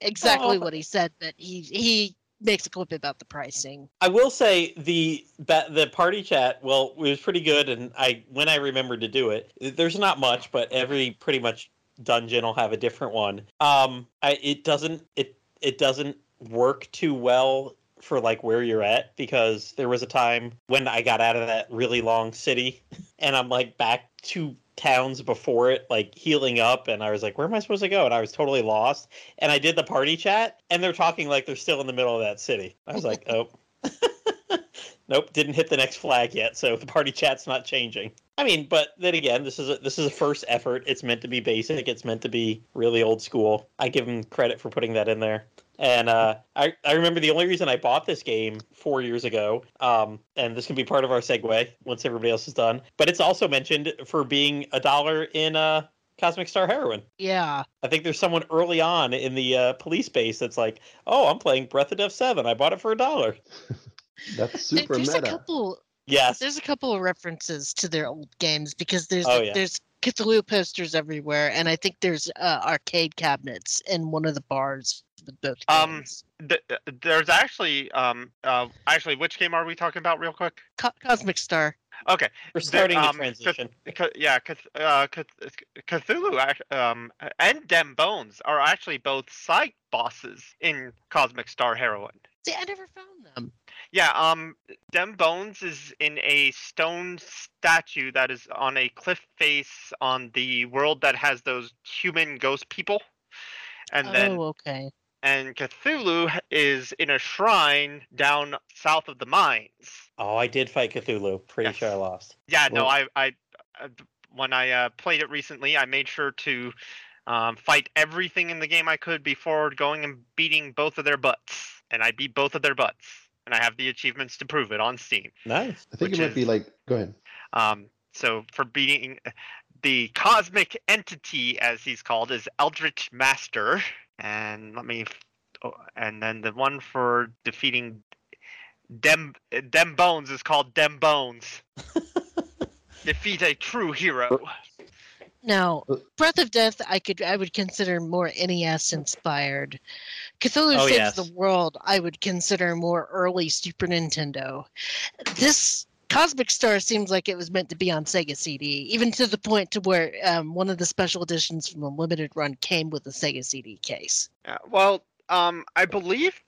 exactly
Oh.
what he said, but he he makes a clip about the pricing.
I will say the the party chat. Well, it was pretty good, and I when I remembered to do it, there's not much, but every pretty much dungeon will have a different one. Um, I it doesn't it it doesn't work too well for like where you're at because there was a time when I got out of that really long city, *laughs* and I'm like back two towns before it like healing up and i was like where am i supposed to go and i was totally lost and i did the party chat and they're talking like they're still in the middle of that city i was like *laughs* oh nope didn't hit the next flag yet so the party chat's not changing i mean but then again this is a, this is a first effort it's meant to be basic it's meant to be really old school i give them credit for putting that in there and uh, I, I remember the only reason I bought this game four years ago, um, and this can be part of our segue once everybody else is done, but it's also mentioned for being a dollar in uh, Cosmic Star Heroine.
Yeah,
I think there's someone early on in the uh, police base that's like, oh, I'm playing Breath of Death 7. I bought it for a dollar. *laughs*
That's super
there's a couple.
Yes.
There's a couple of references to their old games because there's
Oh, yeah.
there's Cthulhu posters everywhere, and I think there's uh, arcade cabinets in one of the bars both
Um. Th- there's actually um uh actually which game are we talking about real quick?
Co- Cosmic Star.
Okay,
We're starting
um,
the transition.
Ca- yeah, Cth- uh, Cth- Cthulhu um and Dem Bones are actually both side bosses in Cosmic Star Heroine.
See, I never found them.
Yeah, um, Dem Bones is in a stone statue that is on a cliff face on the world that has those human ghost people. And then
oh, okay.
and Cthulhu is in a shrine down south of the mines.
Oh, I did fight Cthulhu. Pretty
Yes.
sure I lost.
Yeah, no, I, I, uh, when I uh, played it recently, I made sure to um, fight everything in the game I could before going and beating both of their butts, and I beat both of their butts, and I have the achievements to prove it on Steam.
Nice.
I think it might be like. Go ahead.
Um, so for beating the cosmic entity, as he's called, is Eldritch Master, and let me, oh, and then the one for defeating Dem Dem Bones is called Dem Bones. *laughs* Defeat a true hero.
Now, Breath of Death, I could I would consider more NES inspired. Cthulhu
Oh,
Saves
yes.
the World, I would consider more early Super Nintendo. This Cosmic Star seems like it was meant to be on Sega CD, even to the point to where um, one of the special editions from the limited run came with a Sega CD case.
Uh, well, um, I believe th-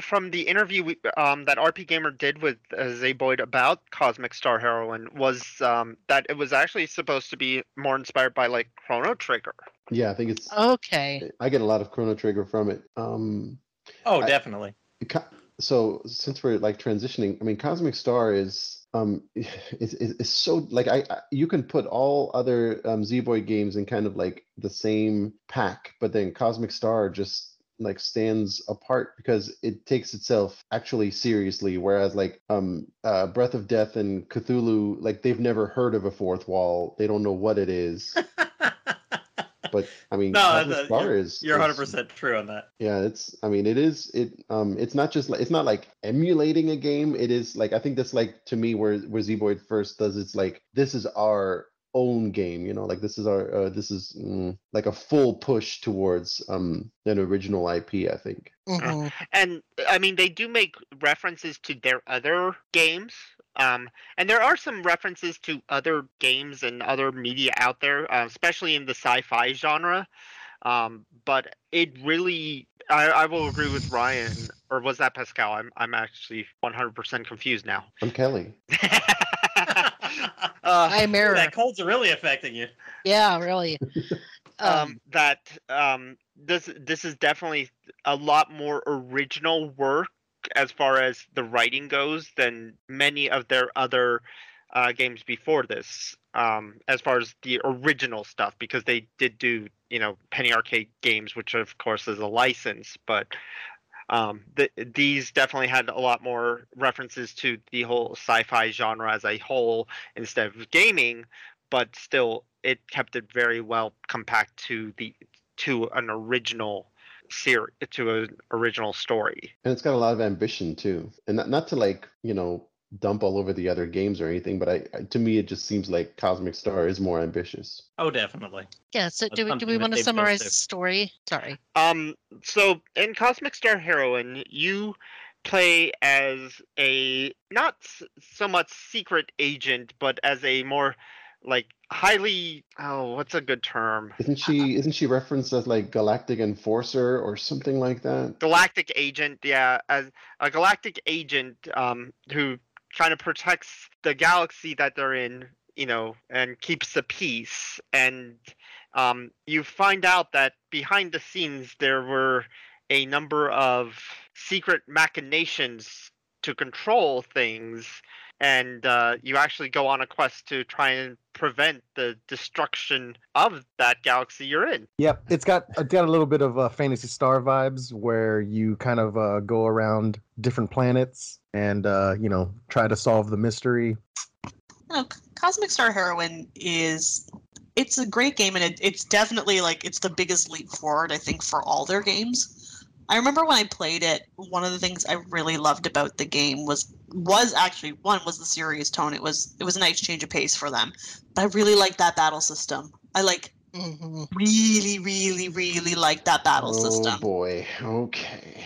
from the interview we, um, that RPGamer did with uh, Zeboyd about Cosmic Star Heroine was um, that it was actually supposed to be more inspired by like Chrono Trigger.
Yeah, I think it's.
Okay.
I get a lot of Chrono Trigger from it. Um,
Oh, definitely.
Co- so since we're like transitioning i mean cosmic star is um is, is, is so like I, I you can put all other um Zeboyd games in kind of like the same pack but then cosmic star just like stands apart because it takes itself actually seriously whereas like um uh breath of death and cthulhu like they've never heard of a fourth wall they don't know what it is *laughs* but i mean
No, that-
star is
You're 100 percent true on that.
yeah, it's. I mean, it is. It. Um. It's not just like. It's not like emulating a game. It is like. I think that's like to me where where Zeboyd first does. It's like this is our own game. You know, like this is our. Uh, this is mm, like a full push towards um an original IP. I think.
Mhm.
and I mean they do make references to their other games. Um, and there are some references to other games and other media out there, uh, especially in the sci-fi genre. Um, but it really, I, I will agree with Ryan, or was that Pascal? I'm I'm actually 100% confused now.
I'm Kelly. *laughs*
uh,
I'm Error.
That cold's are really affecting you.
Yeah, really. *laughs*
um,
Um,
that um, this this is definitely a lot more original work as far as the writing goes than many of their other uh, games before this. Um, as far as the original stuff, because they did do you know Penny Arcade games, which of course is a license, but um, th- these definitely had a lot more references to the whole sci-fi genre as a whole instead of gaming but still it kept it very well compact to the to an original series to an original story
And it's got a lot of ambition too. And not, not to like you know dump all over the other games or anything, but I, I to me it just seems like Cosmic Star is more ambitious.
Oh, definitely.
yeah, so
that's
do we, do we want to summarize the story? Sorry.
um so in cosmic star heroine you play as a not so much secret agent but as a more like highly oh what's a good term
Isn't she? Isn't she referenced as like Galactic Enforcer or something like that?
galactic agent yeah as a galactic agent um who kind of protects the galaxy that they're in you know and keeps the peace. And um you find out that behind the scenes there were a number of secret machinations to control things and uh, you actually go on a quest to try and prevent the destruction of that galaxy you're in
Yep, it's got it's got a little bit of uh, Phantasy Star vibes where you kind of uh, go around different planets and uh, you know try to solve the mystery.
No, Cosmic Star Heroine is it's a great game and it, it's definitely like it's the biggest leap forward I think for all their games. I remember when I played it, one of the things I really loved about the game was was actually one was the serious tone. It was it was a nice change of pace for them. But I really liked that battle system. I like
Mhm.
Really, really, really like that battle
oh
system.
boy. Okay.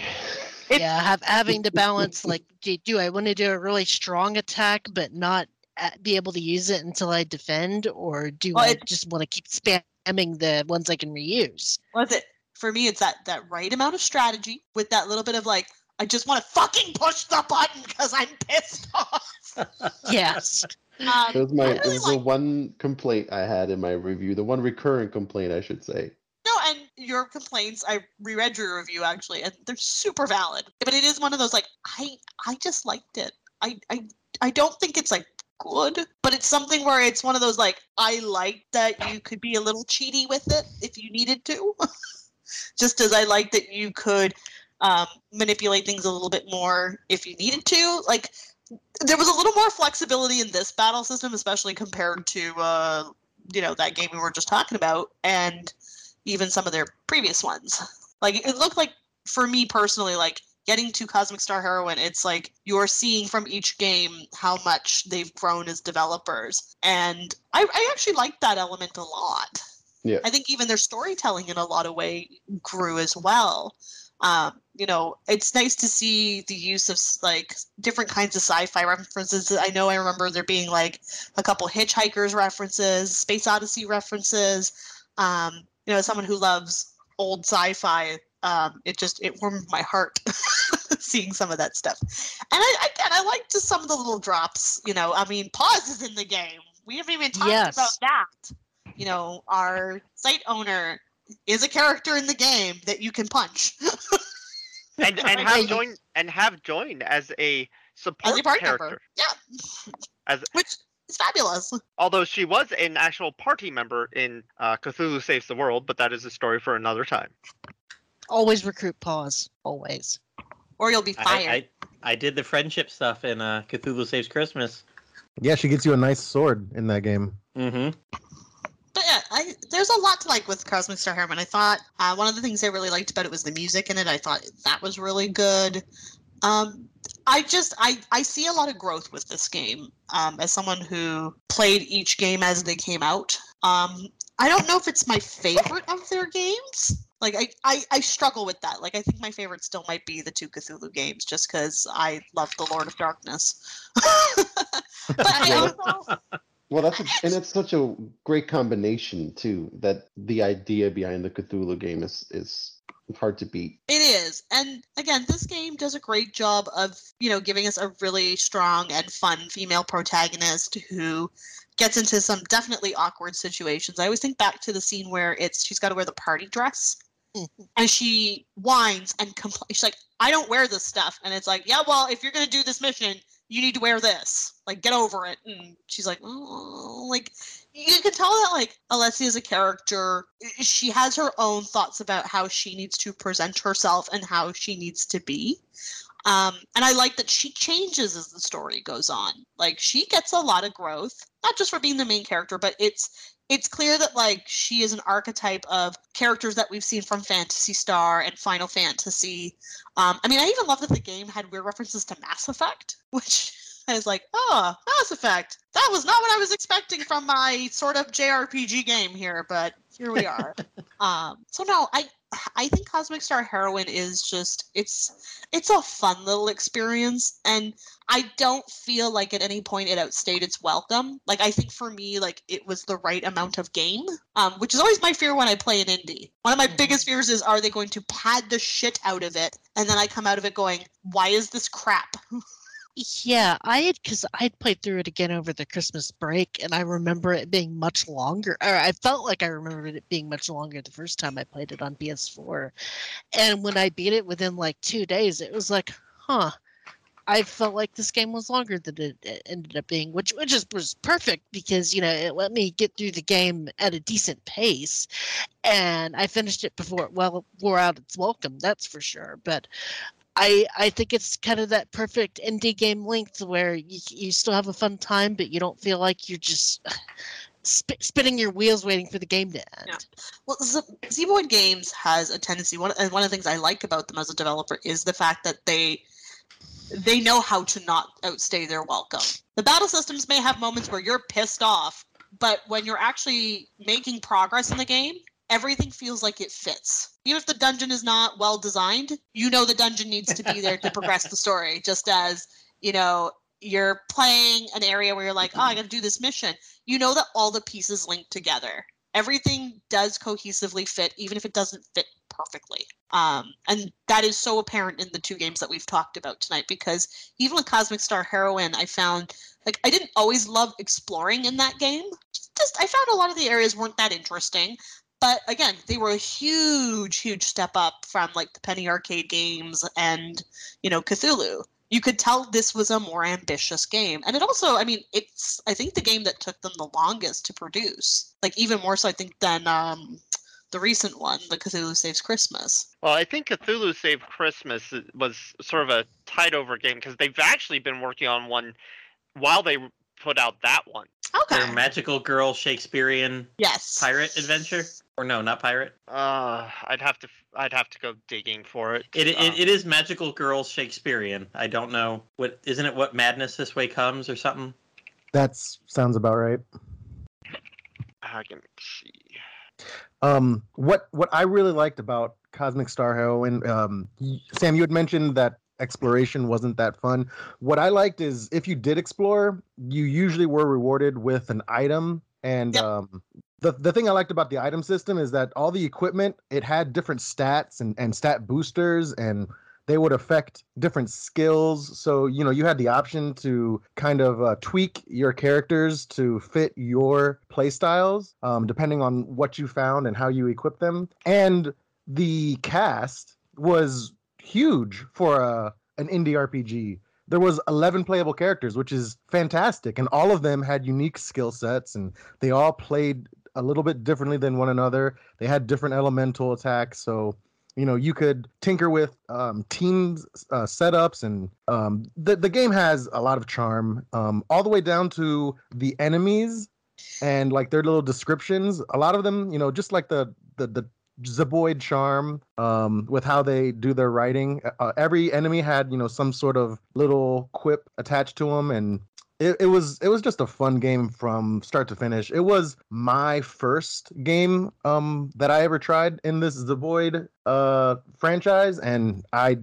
It-
yeah, have, having to balance like, do, do I want to do a really strong attack but not uh, be able to use it until I defend, or do
Well,
I
it-
just want to keep spamming the ones I can reuse?
Was it for me? It's that that right amount of strategy with that little bit of like, I just want to fucking push the button because I'm pissed *laughs* off.
Yes.
Um,
It was my
I
it
really
was the one complaint I had in my review, the one recurrent complaint I should say.
No, and your complaints, I reread your review actually, and they're super valid. But it is one of those like I I just liked it. I I I don't think it's like good, but it's something where it's one of those like I like that you could be a little cheaty with it if you needed to. *laughs* just as I like that you could um, manipulate things a little bit more if you needed to. Like there was a little more flexibility in this battle system, especially compared to uh, you know that game we were just talking about, and even some of their previous ones. Like it looked like for me personally, like getting to Cosmic Star Heroine, it's like you're seeing from each game how much they've grown as developers. And I, I actually liked that element a lot.
Yeah.
I think even their storytelling in a lot of way grew as well. Um, you know, it's nice to see the use of like different kinds of sci-fi references. I know I remember there being like a couple Hitchhikers references, Space Odyssey references. Um, you know, as someone who loves old sci-fi, um, it just it warmed my heart *laughs* seeing some of that stuff. And I again, I like just some of the little drops. You know, I mean, pauses in the game. We haven't even talked
Yes.
about that. You know, our site owner is a character in the game that you can punch. *laughs*
and and have joined and have joined as a support
as a part
character.
member. Yeah. *laughs*
As-
Which is fabulous.
Although she was an actual party member in uh, Cthulhu Saves the World, but that is a story for another time.
Always recruit pause. Always.
Or you'll be
I,
fired.
I I did the friendship stuff in uh, Cthulhu Saves Christmas.
Yeah, she gets you a nice sword in that game.
Mm-hmm.
I, there's a lot to like with Cosmic Star Heroine. I thought uh, one of the things I really liked about it was the music in it. I thought that was really good. Um, I just I, I see a lot of growth with this game. Um, as someone who played each game as they came out, um, I don't know if it's my favorite of their games. Like I, I, I struggle with that. Like I think my favorite still might be the two Cthulhu games, just because I love the Lord of Darkness. *laughs* but I also
Well, that's a, and it's such a great combination too. That the idea behind the Cthulhu game is is hard to beat.
It is. And again, this game does a great job of, you know, giving us a really strong and fun female protagonist who gets into some definitely awkward situations. I always think back to the scene where it's she's got to wear the party dress
Mhm.
and she whines and complains. She's like, I don't wear this stuff. And it's like, yeah, well, if you're going to do this mission, you need to wear this. Like, get over it. And she's like, oh, like, you can tell that, like, Alyssa is a character. She has her own thoughts about how she needs to present herself and how she needs to be. Um, and I like that she changes as the story goes on. Like, she gets a lot of growth, not just for being the main character, but it's it's clear that like she is an archetype of characters that we've seen from Phantasy Star and Final Fantasy. Um, I mean, I even love that the game had weird references to Mass Effect, *laughs* which I was like, oh, Mass Effect. That was not what I was expecting from my sort of JRPG game here, but here we are. *laughs* um, so no, I I think Cosmic Star Heroine is just it's it's a fun little experience and I don't feel like at any point it outstayed its welcome. Like I think for me, like it was the right amount of game, um, which is always my fear when I play an indie. One of my
Mhm.
biggest fears is are they going to pad the shit out of it, and then I come out of it going, why is this crap? *laughs*
Yeah, I had because I'd played through it again over the Christmas break, and I remember it being much longer. Or I felt like I remembered it being much longer the first time I played it on PS4. And when I beat it within like two days, it was like, huh. I felt like this game was longer than it it ended up being, which which is was perfect because you know it let me get through the game at a decent pace, and I finished it before it well wore out its welcome. That's for sure. But I I think it's kind of that perfect indie game length where you you still have a fun time, but you don't feel like you're just *sighs* sp- spinning your wheels waiting for the game to end.
Yeah. Well, Z- Zeboyd Games has a tendency. One and one of the things I like about them as a developer is the fact that they they know how to not outstay their welcome. The battle systems may have moments where you're pissed off, but when you're actually making progress in the game, everything feels like it fits. Even if the dungeon is not well designed, you know the dungeon needs to be there to progress the story. *laughs* Just as, you know, you're playing an area where you're like, oh, I got to do this mission. You know that all the pieces link together. Everything does cohesively fit, even if it doesn't fit perfectly. Um, and that is so apparent in the two games that we've talked about tonight because even with Cosmic Star Heroine, I found like I didn't always love exploring in that game. Just I found a lot of the areas weren't that interesting. But again, they were a huge, huge step up from like the Penny Arcade games and, you know, Cthulhu. You could tell this was a more ambitious game. And it also, I mean, it's I think the game that took them the longest to produce. Like even more so I think than um the recent one, the Cthulhu Saves Christmas.
Well, I think Cthulhu Saves Christmas was sort of a tied over game because they've actually been working on one while they put out that one.
Okay.
Their magical girl Shakespearean
yes.
pirate adventure, or no, not pirate.
Uh, I'd have to I'd have to go digging for it.
It,
Um,
it, it is magical girl Shakespearean. I don't know what isn't it what madness this way comes or something.
That sounds about right.
I can see.
Um, what what I really liked about Cosmic Star Heroine, um, Sam, you had mentioned that exploration wasn't that fun. What I liked is if you did explore, you usually were rewarded with an item, and
Yep.
um, the the thing I liked about the item system is that all the equipment it had different stats and and stat boosters and they would affect different skills. So, you know, you had the option to kind of uh, tweak your characters to fit your playstyles, um, depending on what you found and how you equip them. And the cast was huge for a, an indie RPG. There was 11 playable characters, which is fantastic, and all of them had unique skill sets, and they all played a little bit differently than one another. They had different elemental attacks, so you know you could tinker with um, teams uh, setups and um, the, the game has a lot of charm um, all the way down to the enemies and like their little descriptions a lot of them you know just like the the, the Zeboyd charm um, with how they do their writing. Uh, every enemy had, you know, some sort of little quip attached to them, and it, it was it was just a fun game from start to finish. It was my first game um, that I ever tried in this Zeboyd uh, franchise, and I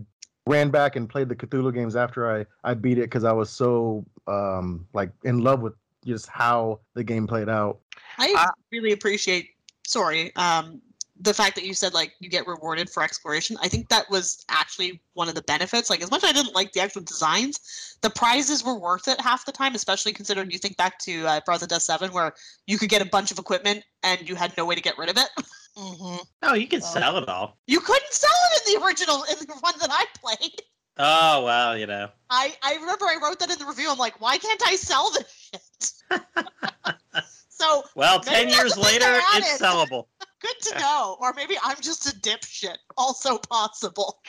ran back and played the Cthulhu games after I I beat it because I was so um, like in love with just how the game played out.
I
Uh,
really appreciate. Sorry, um, the fact that you said like you get rewarded for exploration. I think that was actually one of the benefits. Like as much as I didn't like the actual designs, the prizes were worth it half the time. Especially considering you think back to uh, Breath of Death Seven, where you could get a bunch of equipment and you had no way to get rid of it. *laughs*
hmm
No, you can
Well-
sell it all.
You couldn't sell it in the original in the one that I played. *laughs*
Oh well, you know.
I I remember I wrote that in the review. I'm like, why can't I sell this shit? *laughs* so
Well, ten years later, it's
added.
sellable.
Good to know. Or maybe I'm just a dipshit. Also possible.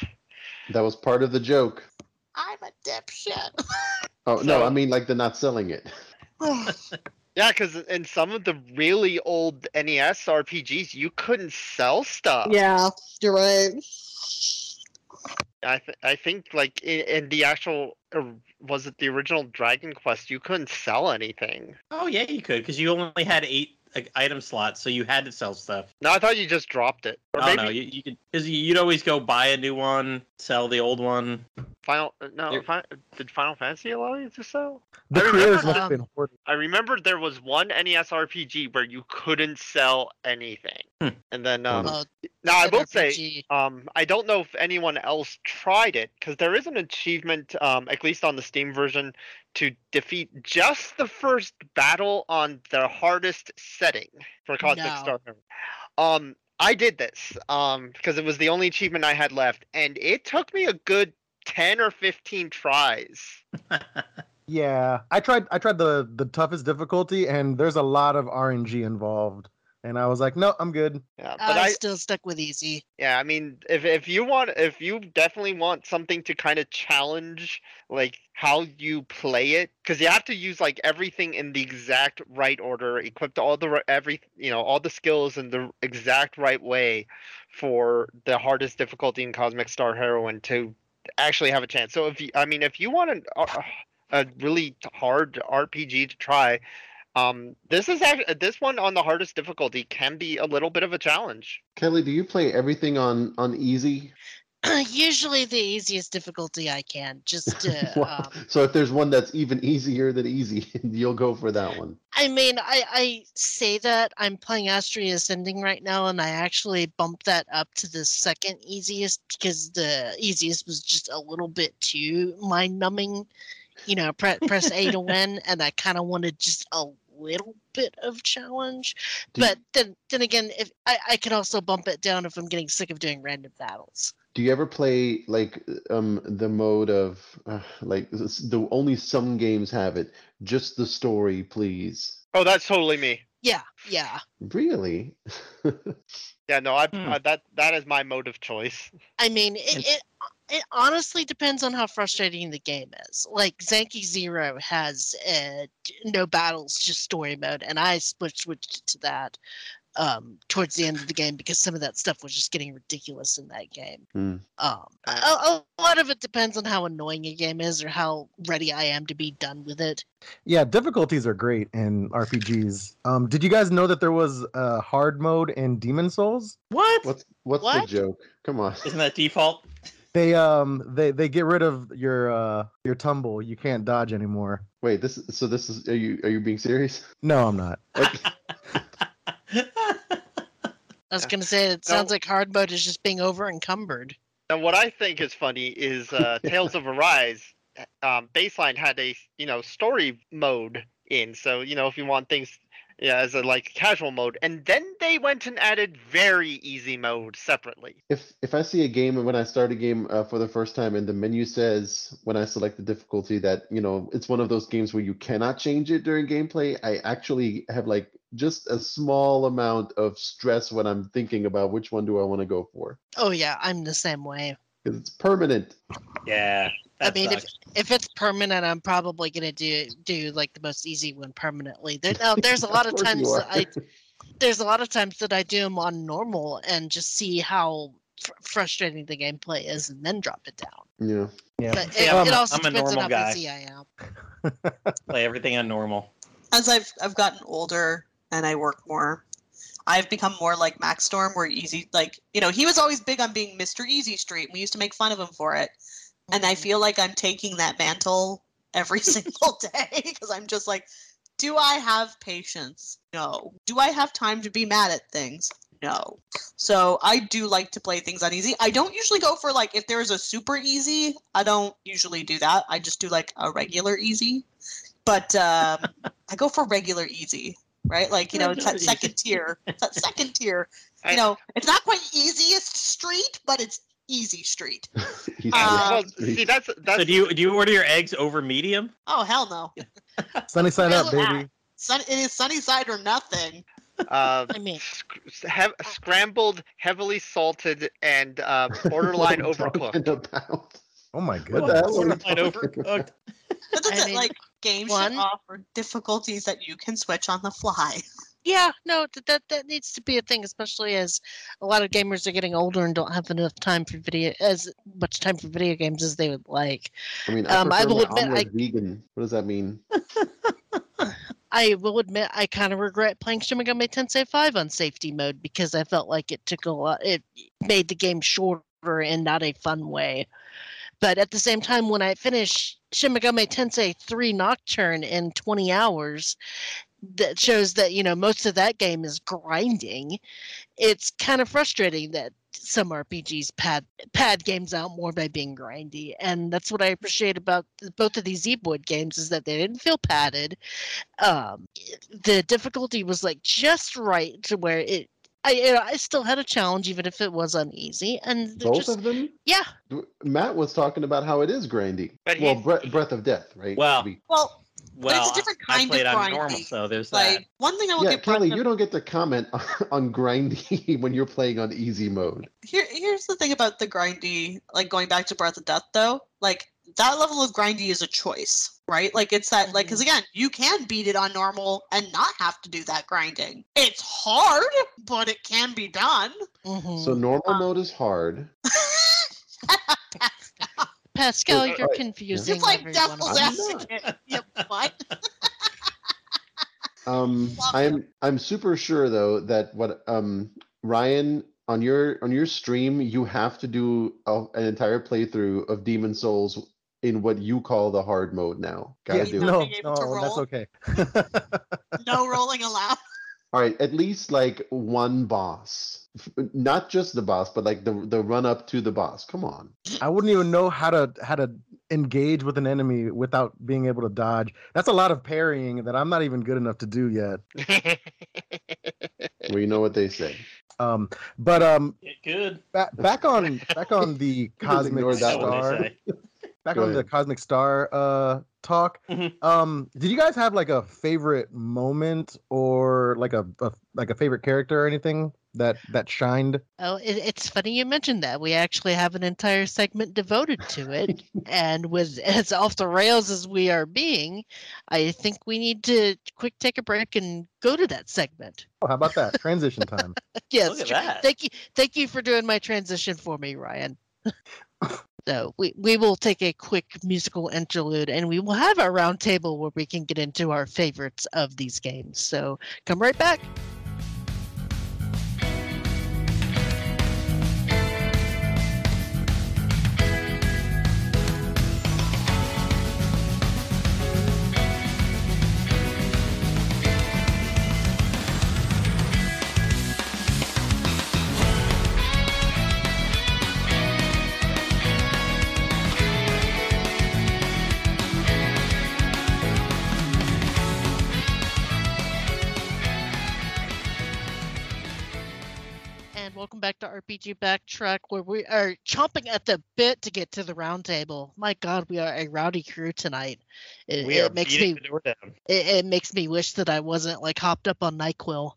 That was part of the joke.
I'm a dipshit.
Oh no, I mean like they're not selling it. *sighs*
Yeah, because in some of the really old NES RPGs, you couldn't sell stuff.
yeah, you're right.
I th- I think like in, in the actual uh, was it the original Dragon Quest, you couldn't sell anything.
Oh yeah, you could because you only had eight item slots, so you had to sell stuff.
No, I thought you just dropped it. Or
Oh
maybe
no, you, you could because you'd always go buy a new one, sell the old one.
Final uh, no
You're-
fi- did Final Fantasy allow you to sell?
The
I
creators
remember
must have been hoarding.
I remember there was one NES RPG where you couldn't sell anything,
Hmm.
and then um,
Well,
now I
said
will say Um, I don't know if anyone else tried it because there is an achievement, um, at least on the Steam version, to defeat just the first battle on the hardest setting for Cosmic
No.
Star. Um, I did this um because it was the only achievement I had left, and it took me a good ten or fifteen tries. *laughs*
Yeah, I tried. I tried the the toughest difficulty, and there's a lot of RNG involved. And I was like, no, I'm good.
Yeah, but
I
I,
still stuck with easy.
Yeah, I mean, if if you want, if you definitely want something to kind of challenge like how you play it, because you have to use like everything in the exact right order, equipped all the every you know all the skills in the exact right way for the hardest difficulty in Cosmic Star Heroine to actually have a chance. So if you, I mean, if you want an, uh, a really hard RPG to try, Um, this is actually this one on the hardest difficulty can be a little bit of a challenge.
Kelly, do you play everything on on easy? *clears throat*
Usually the easiest difficulty I can, just to. *laughs*
Wow.
Um,
so if there's one that's even easier than easy, *laughs* you'll go for that one.
I mean, I, I say that I'm playing Astria Ascending right now, and I actually bumped that up to the second easiest because the easiest was just a little bit too mind numbing. You know, pre- press A to win, and I kind of wanted just a little bit of challenge.
Do you-
But then, then again, if I, I can also bump it down if I'm getting sick of doing random battles.
Do you ever play like um the mode of uh, like the only some games have it, just the story, please?
Oh, that's totally me.
Yeah, yeah.
Really? *laughs*
Yeah, no, I,
Hmm.
uh, that that is my mode of choice.
I mean, it, it it honestly depends on how frustrating the game is. Like Zanki Zero has uh, no battles, just story mode, and I switched switched to that um, towards the end of the game because some of that stuff was just getting ridiculous in that game.
Hmm.
Um, a, a lot of it depends on how annoying a game is or how ready I am to be done with it.
Yeah, difficulties are great in RPGs. Um, did you guys know that there was a hard mode in Demon's Souls?
What?
What's what's
What?
the joke? Come on.
Isn't that default? *laughs*
They um they they get rid of your uh your tumble. You can't dodge anymore.
Wait, this is so this is are you are you being serious?
No, I'm not. *laughs*
Okay.
I was gonna say it
No.
sounds like hard mode is just being over encumbered.
And what I think is funny is uh, *laughs* Tales of Arise. Um, Baseline had a you know story mode in, so you know if you want things, yeah, as a like casual mode, and then they went and added very easy mode separately.
If if I see a game and when I start a game uh, for the first time and the menu says when I select the difficulty that you know it's one of those games where you cannot change it during gameplay, I actually have like just a small amount of stress when I'm thinking about which one do I want to go for
Oh yeah, I'm the same way.
Because it's permanent.
yeah. That
I mean, if
sucks.
if it's permanent, I'm probably gonna do do like the most easy one permanently. There, now, there's a *laughs* lot of
course you
times that. I *laughs* there's a lot of times that I do them on normal and just see how fr- frustrating the gameplay is, and then drop it down.
yeah.
Yeah.
But it,
I'm
it
a-
also
I'm a
depends on
normal
how
guy.
I am.
play everything on normal.
As I've I've gotten older and I work more, I've become more like Max Storm, where easy like you know he was always big on being Mr. Easy Street. We used to make fun of him for it, and I
Mhm.
feel like I'm taking that mantle every *laughs* single day because I'm just like, do I have patience? No. Do I have time to be mad at things? No. So I do like to play things on easy. I don't usually go for like if there's a super easy, I don't usually do that. I just do like a regular easy. But um, *laughs* I go for regular easy, right? Like, you know, it's that second tier. It's that second tier. *laughs*
I-
You know, it's not quite easiest street, but it's easy street. *laughs*
He's
Uh,
well, see, that's that's
So do you do you order your eggs over medium?
Oh hell no. *laughs*
Sunny side up, baby.
Sun, it is sunny side or nothing.
uh,
I mean,
sc- hev- scrambled, heavily salted, and uh, borderline
What are you
overcooked.
Oh my
What
goodness.
the hell are
Borderline overcooked.
that's
I
it,
mean,
like games
one-
should offer difficulties that you can switch on the fly. *laughs*
yeah, no, that, that that needs to be a thing, especially as a lot of gamers are getting older and don't have enough time for video as much time for video games as they would like.
I mean, I,
Um, I
prefer
will
my
admit,
omelet vegan. What does that mean? *laughs*
I will admit I kind of regret playing Shin Megami Tensei 5 on safety mode because I felt like it took a lot it made the game shorter in not a fun way. But at the same time when I finish Shin Tensei 3 Nocturne in 20 hours that shows that you know most of that game is grinding. It's kind of frustrating that some RPGs pad pad games out more by being grindy, and that's what I appreciate about both of these Zeboyd games is that they didn't feel padded. Um, the difficulty was like just right to where it. I you know, I still had a challenge even if it was uneasy, and
Both
just
of them?
yeah.
Matt was talking about how it is grindy.
But
well,
he's-
Bre- Breath of Death, right?
Well,
To be-
Well,
Well,
it's a different
I
kind
played
of
on normal,
grindy.
so there's
like
that.
one thing I will
yeah,
give Breath
Kelly,
of-
you don't get to comment on, *laughs* on grindy *laughs* when you're playing on easy mode.
Here, here's the thing about the grindy, like going back to Breath of Death, though. Like that level of grindy is a choice, right? Like it's that, like, because again, you can beat it on normal and not have to do that grinding. It's hard, but it can be done.
mhm.
So normal
Um,
mode is hard. *laughs*
Pascal,
uh,
you're
uh,
confusing.
It's like devil's
I'm
else.
advocate. Yep, what? *laughs*
Um,
Love
I'm I'm super sure though that what um Ryan on your on your stream you have to do a, an entire playthrough of Demon's Souls in what you call the hard mode now. Gotta
Yeah,
do
not
it.
no,
being able to
no, that's okay. *laughs*
No rolling allowed.
All right, at least like one boss, not just the boss, but like the the run up to the boss. Come on.
I wouldn't even know how to how to engage with an enemy without being able to dodge. That's a lot of parrying that I'm not even good enough to do yet.
Well, you know what they say.
Um, but um,
Get good.
back back on back on the *laughs*
just
cosmic
that
That's what
star.
They say.
back
Go
on the cosmic star uh talk
Mhm.
um did you guys have like a favorite moment or like a, a like a favorite character or anything that that shined
Oh, it, it's funny you mentioned that. We actually have an entire segment devoted to it, *laughs* and with as off the rails as we are being, I think we need to quick take a break and go to that segment.
oh how about that *laughs* transition time
Yes,
Look at
tra-
that.
thank you, thank you for doing my transition for me, Ryan. *laughs* so we we will take a quick musical interlude, and we will have a roundtable where we can get into our favorites of these games. So come right back. Welcome back to RPG Backtrack, where we are chomping at the bit to get to the roundtable. My God, we are a rowdy crew tonight. It,
We are
it makes me
the door down.
it, it makes me wish that I wasn't like hopped up on Nyquil.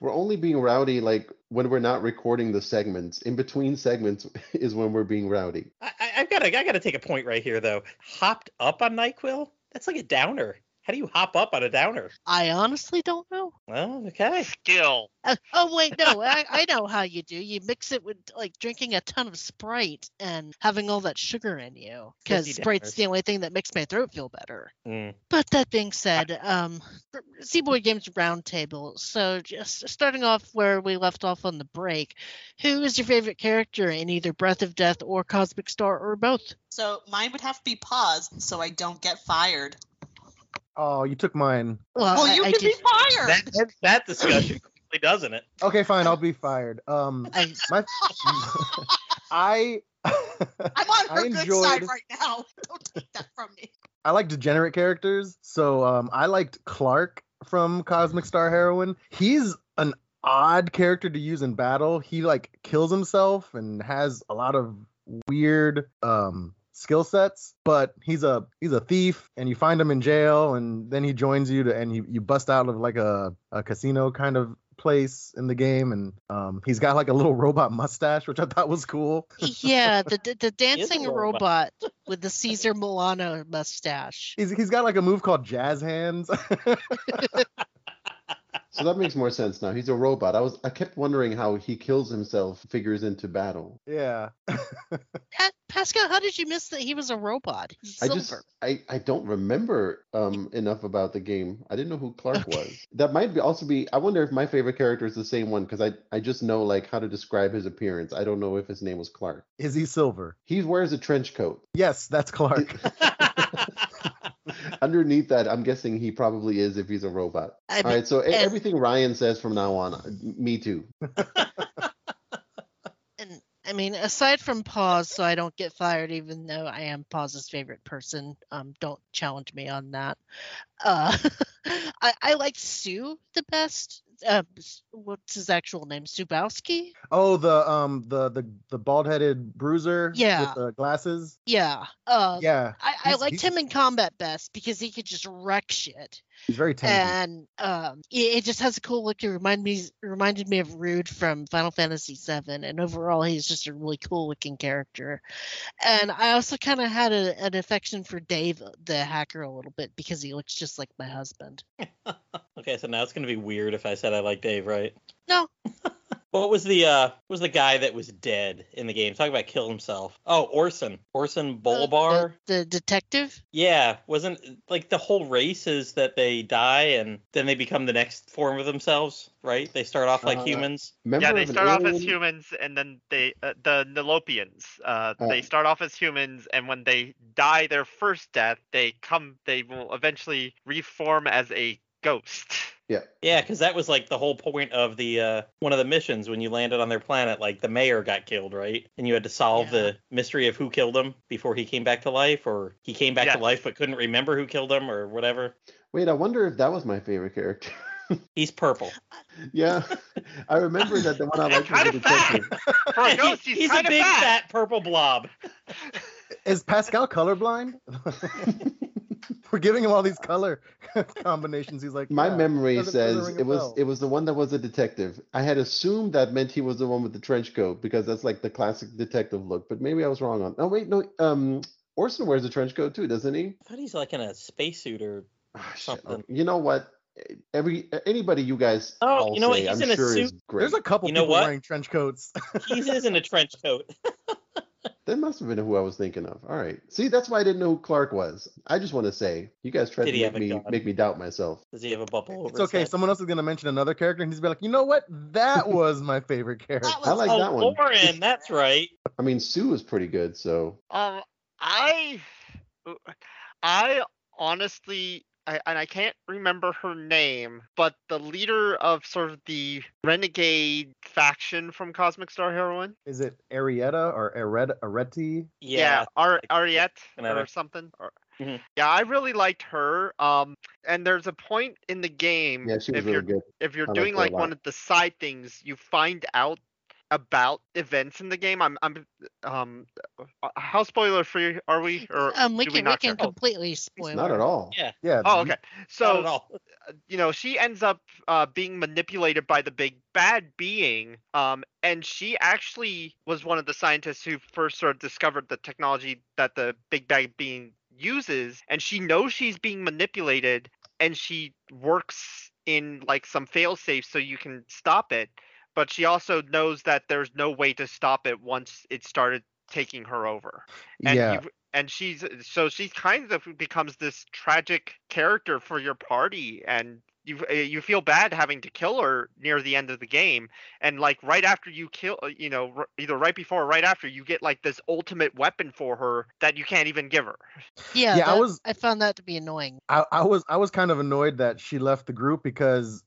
We're only being rowdy like when we're not recording the segments. In between segments *laughs* is when we're being rowdy.
I, I, I've got to, I got to take a point right here though. Hopped up on Nyquil? That's like a downer. How do you hop up on a downer?
I honestly don't know.
Well, okay.
Skill.
Uh, oh wait, no, I, I know how you do. You mix it with like drinking a ton of Sprite and having all that sugar in you, because Sprite's the only thing that makes my throat feel better.
Mm.
But that being said, um, Zeboyd Games Roundtable. So just starting off where we left off on the break, who is your favorite character in either Breath of Death or Cosmic Star or both?
So mine would have to be pause so I don't get fired.
Oh you took mine
Well,
well, you
I
can
did-
be fired.
That, that, that discussion *laughs* quickly doesn't it?
okay fine i'll be fired um
I,
my *laughs* i
I'm on *laughs*
I
her good side right now. Don't take that from me.
I like degenerate characters. So um, I liked Clark from Cosmic Star Heroine. He's an odd character to use in battle. He like kills himself and has a lot of weird um skill sets but he's a he's a thief and you find him in jail and then he joins you to and you, you bust out of like a, a casino kind of place in the game and um he's got like a little robot mustache which i thought was cool
yeah, the the, the *laughs* dancing
robot.
robot with the *laughs* Caesar Milano mustache.
he's, he's got like a move called jazz hands *laughs*
So that makes more sense now. He's a robot. I was I kept wondering how he kills himself figures into battle.
yeah *laughs*
Pa- Pascal, how did you miss that he was a robot? He's
I just I, I don't remember um enough about the game. I didn't know who Clark was. That might be also be I wonder if my favorite character is the same one because I I just know like how to describe his appearance. I don't know if his name was Clark.
is he silver
He wears a trench coat.
yes that's clark *laughs* *laughs*
Underneath that, I'm guessing he probably is if he's a robot.
I mean,
right, so
and-
everything Ryan says from now on, uh, me too. *laughs*
and I mean, aside from Pause, so I don't get fired, even though I am Pause's favorite person. Um, don't challenge me on that. Uh, *laughs* I I like Sue the best. Uh, what's his actual name? Subowski.
Oh, the um the the the bald headed bruiser
Yeah.
with the glasses.
Yeah. Uh,
Yeah,
I, I liked
he's-
him in combat best because he could just wreck shit.
He's very tanky.
and um, it, it just has a cool look. It remind me reminded me of Rude from Final Fantasy VII, and overall he's just a really cool looking character. And I also kind of had a, an affection for Dave the hacker a little bit because he looks just like my husband. *laughs*
okay, so now it's gonna be weird if I said I like Dave, right?
No. *laughs*
What was the uh what was the guy that was dead in the game? Talk about kill himself. Oh, Orson. Orson Bolivar.
The, the detective?
Yeah, wasn't like the whole race is that they die and then they become the next form of themselves, right? They start off like
Uh,
humans.
Yeah, they start off as humans, and then they uh, the Nilopians. Uh, they
Uh.
start off as humans, and when they die their first death, they come. They will eventually reform as a ghost.
Yeah.
Yeah, because that was like the whole point of the uh, one of the missions when you landed on their planet. Like the mayor got killed, right? And you had to solve
Yeah.
the mystery of who killed him before he came back to life, or he came back to life but couldn't remember who killed him, or whatever.
Wait, I wonder if that was my favorite character. *laughs*
He's purple.
yeah, *laughs* I remember that the one I
He's
liked was the detective.
For a *laughs* ghost, he's,
He's a big
fat.
fat purple blob.
Is Pascal colorblind? *laughs* We're giving him all these color *laughs* combinations. He's like,
My
yeah,
memory
doesn't- doesn't
says it was
bell.
it was the one that was a detective. I had assumed that meant he was the one with the trench coat because that's like the classic detective look. But maybe I was wrong on. Oh wait, no. Um, Orson wears a trench coat too, doesn't he?
I thought he's like in a spacesuit or
shit.
Something.
Okay. You know what? Every anybody you guys
Oh,
all
you know what? He's
I'm
in a
sure is
suit.
There's a couple
You know
people
what?
wearing trench coats.
he is in a trench coat. *laughs*
That must have been who I was thinking of. All right. See, that's why I didn't know who Clark was. I just want to say, you guys tried
Did
to make me
gun?
make me doubt myself.
Does he have a bubble over
it's
his
okay.
head?
Someone else is gonna mention another character, and he's be like, you know what? That *laughs* was my favorite character.
That
I like
oh,
that one.
Lauren, *laughs* that's right.
I mean, Sue is pretty good, so
Um, I, I honestly, I, and I can't remember her name, but the leader of sort of the renegade faction from Cosmic Star Heroine.
Is it Arietta or Aret Areti?
Yeah.
Ar- Ariette
whatever.
or something. Or-
Mhm.
Yeah, I really liked her. Um, and there's a point in the game
yeah, she was
if
really
you're
good.
if you're
I liked
doing like one of the side things, you find out about events in the game. I'm I'm um uh, how spoiler free are we or
Um, we can we,
not
can
care?
completely spoil.
Not at all.
Yeah.
Yeah.
Oh,
you-
okay.
Not
So
at all.
you know, she ends up uh, being manipulated by the big bad being. Um, and she actually was one of the scientists who first sort of discovered the technology that the big bad being uses. And she knows she's being manipulated, and she works in like some fail safe so you can stop it. But she also knows that there's no way to stop it once it started taking her over and
yeah.
you've- and she's so she kind of becomes this tragic character for your party and you uh, you feel bad having to kill her near the end of the game and like right after you kill uh, you know either right before or right after you get like this ultimate weapon for her that you can't even give her
Yeah,
Yeah, I was-
I found that to be annoying.
I, I was I was kind of annoyed that she left the group because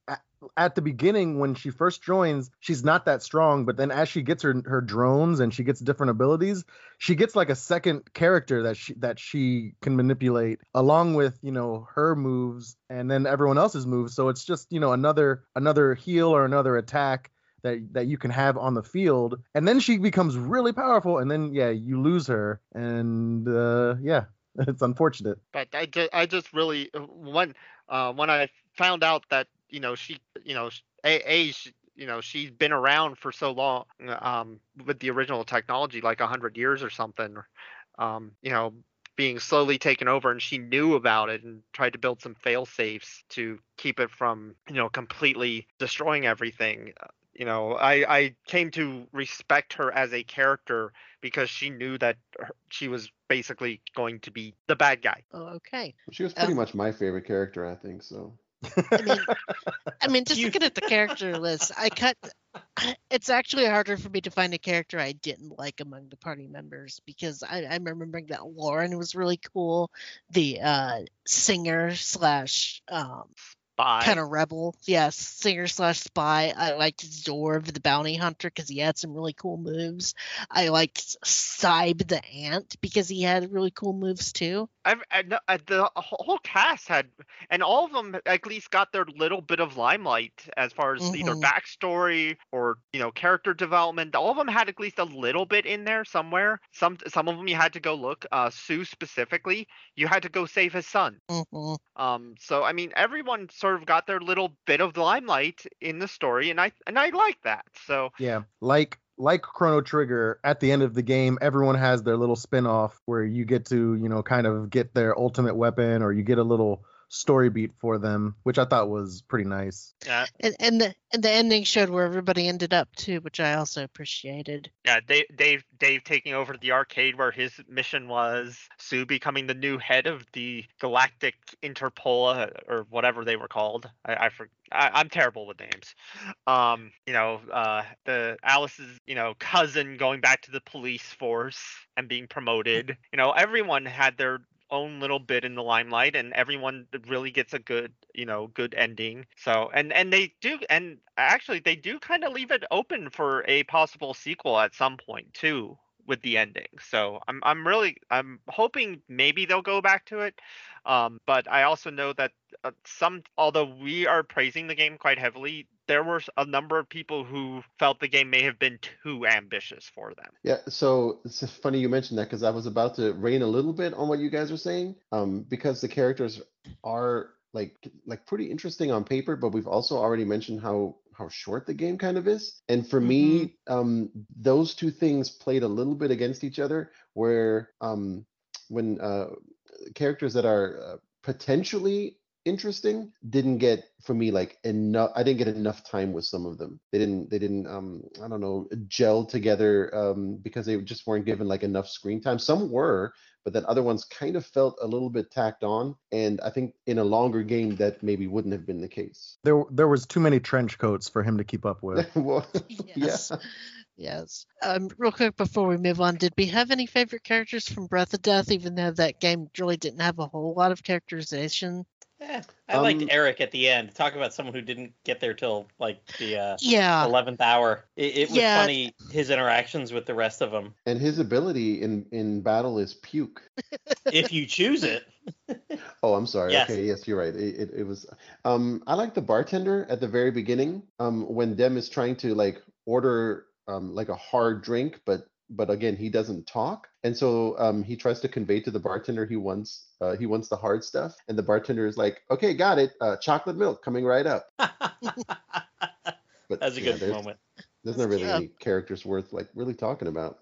at, the beginning when she first joins she's not that strong but then as she gets her her drones and she gets different abilities she gets like a second character that she that she can manipulate along with you know her moves and then everyone else's moves. So it's just you know another another heal or another attack that that you can have on the field. And then she becomes really powerful and then yeah you lose her and uh yeah *laughs* it's unfortunate.
But I just I just really uh, when uh when I found out that you know she you know a, a sh- you know she's been around for so long um with the original technology like a hundred years or something um you know being slowly taken over and she knew about it and tried to build some fail safes to keep it from you know completely destroying everything Uh, you know i i came to respect her as a character because she knew that her, she was basically going to be the bad guy
Oh, okay.
She was pretty
Um,
much my favorite character, I think. So
I mean, I mean, just
You-
looking at the character list, I cut. *clears throat* It's actually harder for me to find a character I didn't like among the party members because I, I'm remembering that Lauren was really cool. The uh, singer slash um,
Bye.
kind of rebel, yes, singer slash spy. I liked Zorv the bounty hunter because he had some really cool moves. I liked Sybe the ant because he had really cool moves too.
I've, I know, uh, the whole cast had, and all of them at least got their little bit of limelight as far as either
Mhm.
backstory or you know character development. All of them had at least a little bit in there somewhere. Some some of them you had to go look. Uh, Sue specifically, you had to go save his son.
hmm
Um, so I mean, everyone sort of got their little bit of the limelight in the story, and I and I like that. So
Yeah, like like Chrono Trigger, at the end of the game, everyone has their little spin-off where you get to, you know, kind of get their ultimate weapon or you get a little story beat for them, which I thought was pretty nice.
Yeah,
And and the and the ending showed where everybody ended up too, which I also appreciated.
yeah. Dave, Dave, Dave taking over the arcade where his mission was. Sue becoming the new head of the Galactic Interpol or whatever they were called. I, I for, I, I'm terrible with names. Um, you know, uh, the Alice's, you know, cousin going back to the police force and being promoted. You know, everyone had their own little bit in the limelight and everyone really gets a good you know good ending. So and and they do and actually they do kind of leave it open for a possible sequel at some point too with the ending. So i'm i'm really i'm hoping maybe they'll go back to it um but i also know that uh, some although we are praising the game quite heavily there were a number of people who felt the game may have been too ambitious for them.
Yeah, so it's funny you mentioned that because I was about to rain a little bit on what you guys are saying, um, because the characters are like like pretty interesting on paper, but we've also already mentioned how how short the game kind of is. And for me, um, those two things played a little bit against each other, where um, when uh, characters that are uh, potentially interesting didn't get for me like enough i didn't get enough time with some of them they didn't they didn't um i don't know gel together um because they just weren't given like enough screen time some were but then other ones kind of felt a little bit tacked on and i think in a longer game that maybe wouldn't have been the case
There there was too many trench coats for him to keep up with. *laughs*
well, *laughs*
Yes.
yeah
Yes. Um, real quick before we move on, did we have any favorite characters from Breath of Death, even though that game really didn't have a whole lot of characterization?
Eh, I liked
Um,
Eric at the end. Talk about someone who didn't get there till like the uh,
Yeah.
eleventh hour. It, it was
Yeah.
funny his interactions with the rest of them.
and his ability in in battle is puke *laughs*
if you choose it. *laughs*
Oh, I'm sorry.
Yes.
Okay, yes, you're right. It, it, it was. Um, I like the bartender at the very beginning. Um, when Dem is trying to like order um like a hard drink, but but again he doesn't talk, and so um he tries to convey to the bartender he wants uh he wants the hard stuff, and the bartender is like, okay, got it. Uh, chocolate milk coming right up. *laughs* But
That's a
yeah,
good
there's,
moment.
There's not really
Yeah.
any characters worth like really talking about.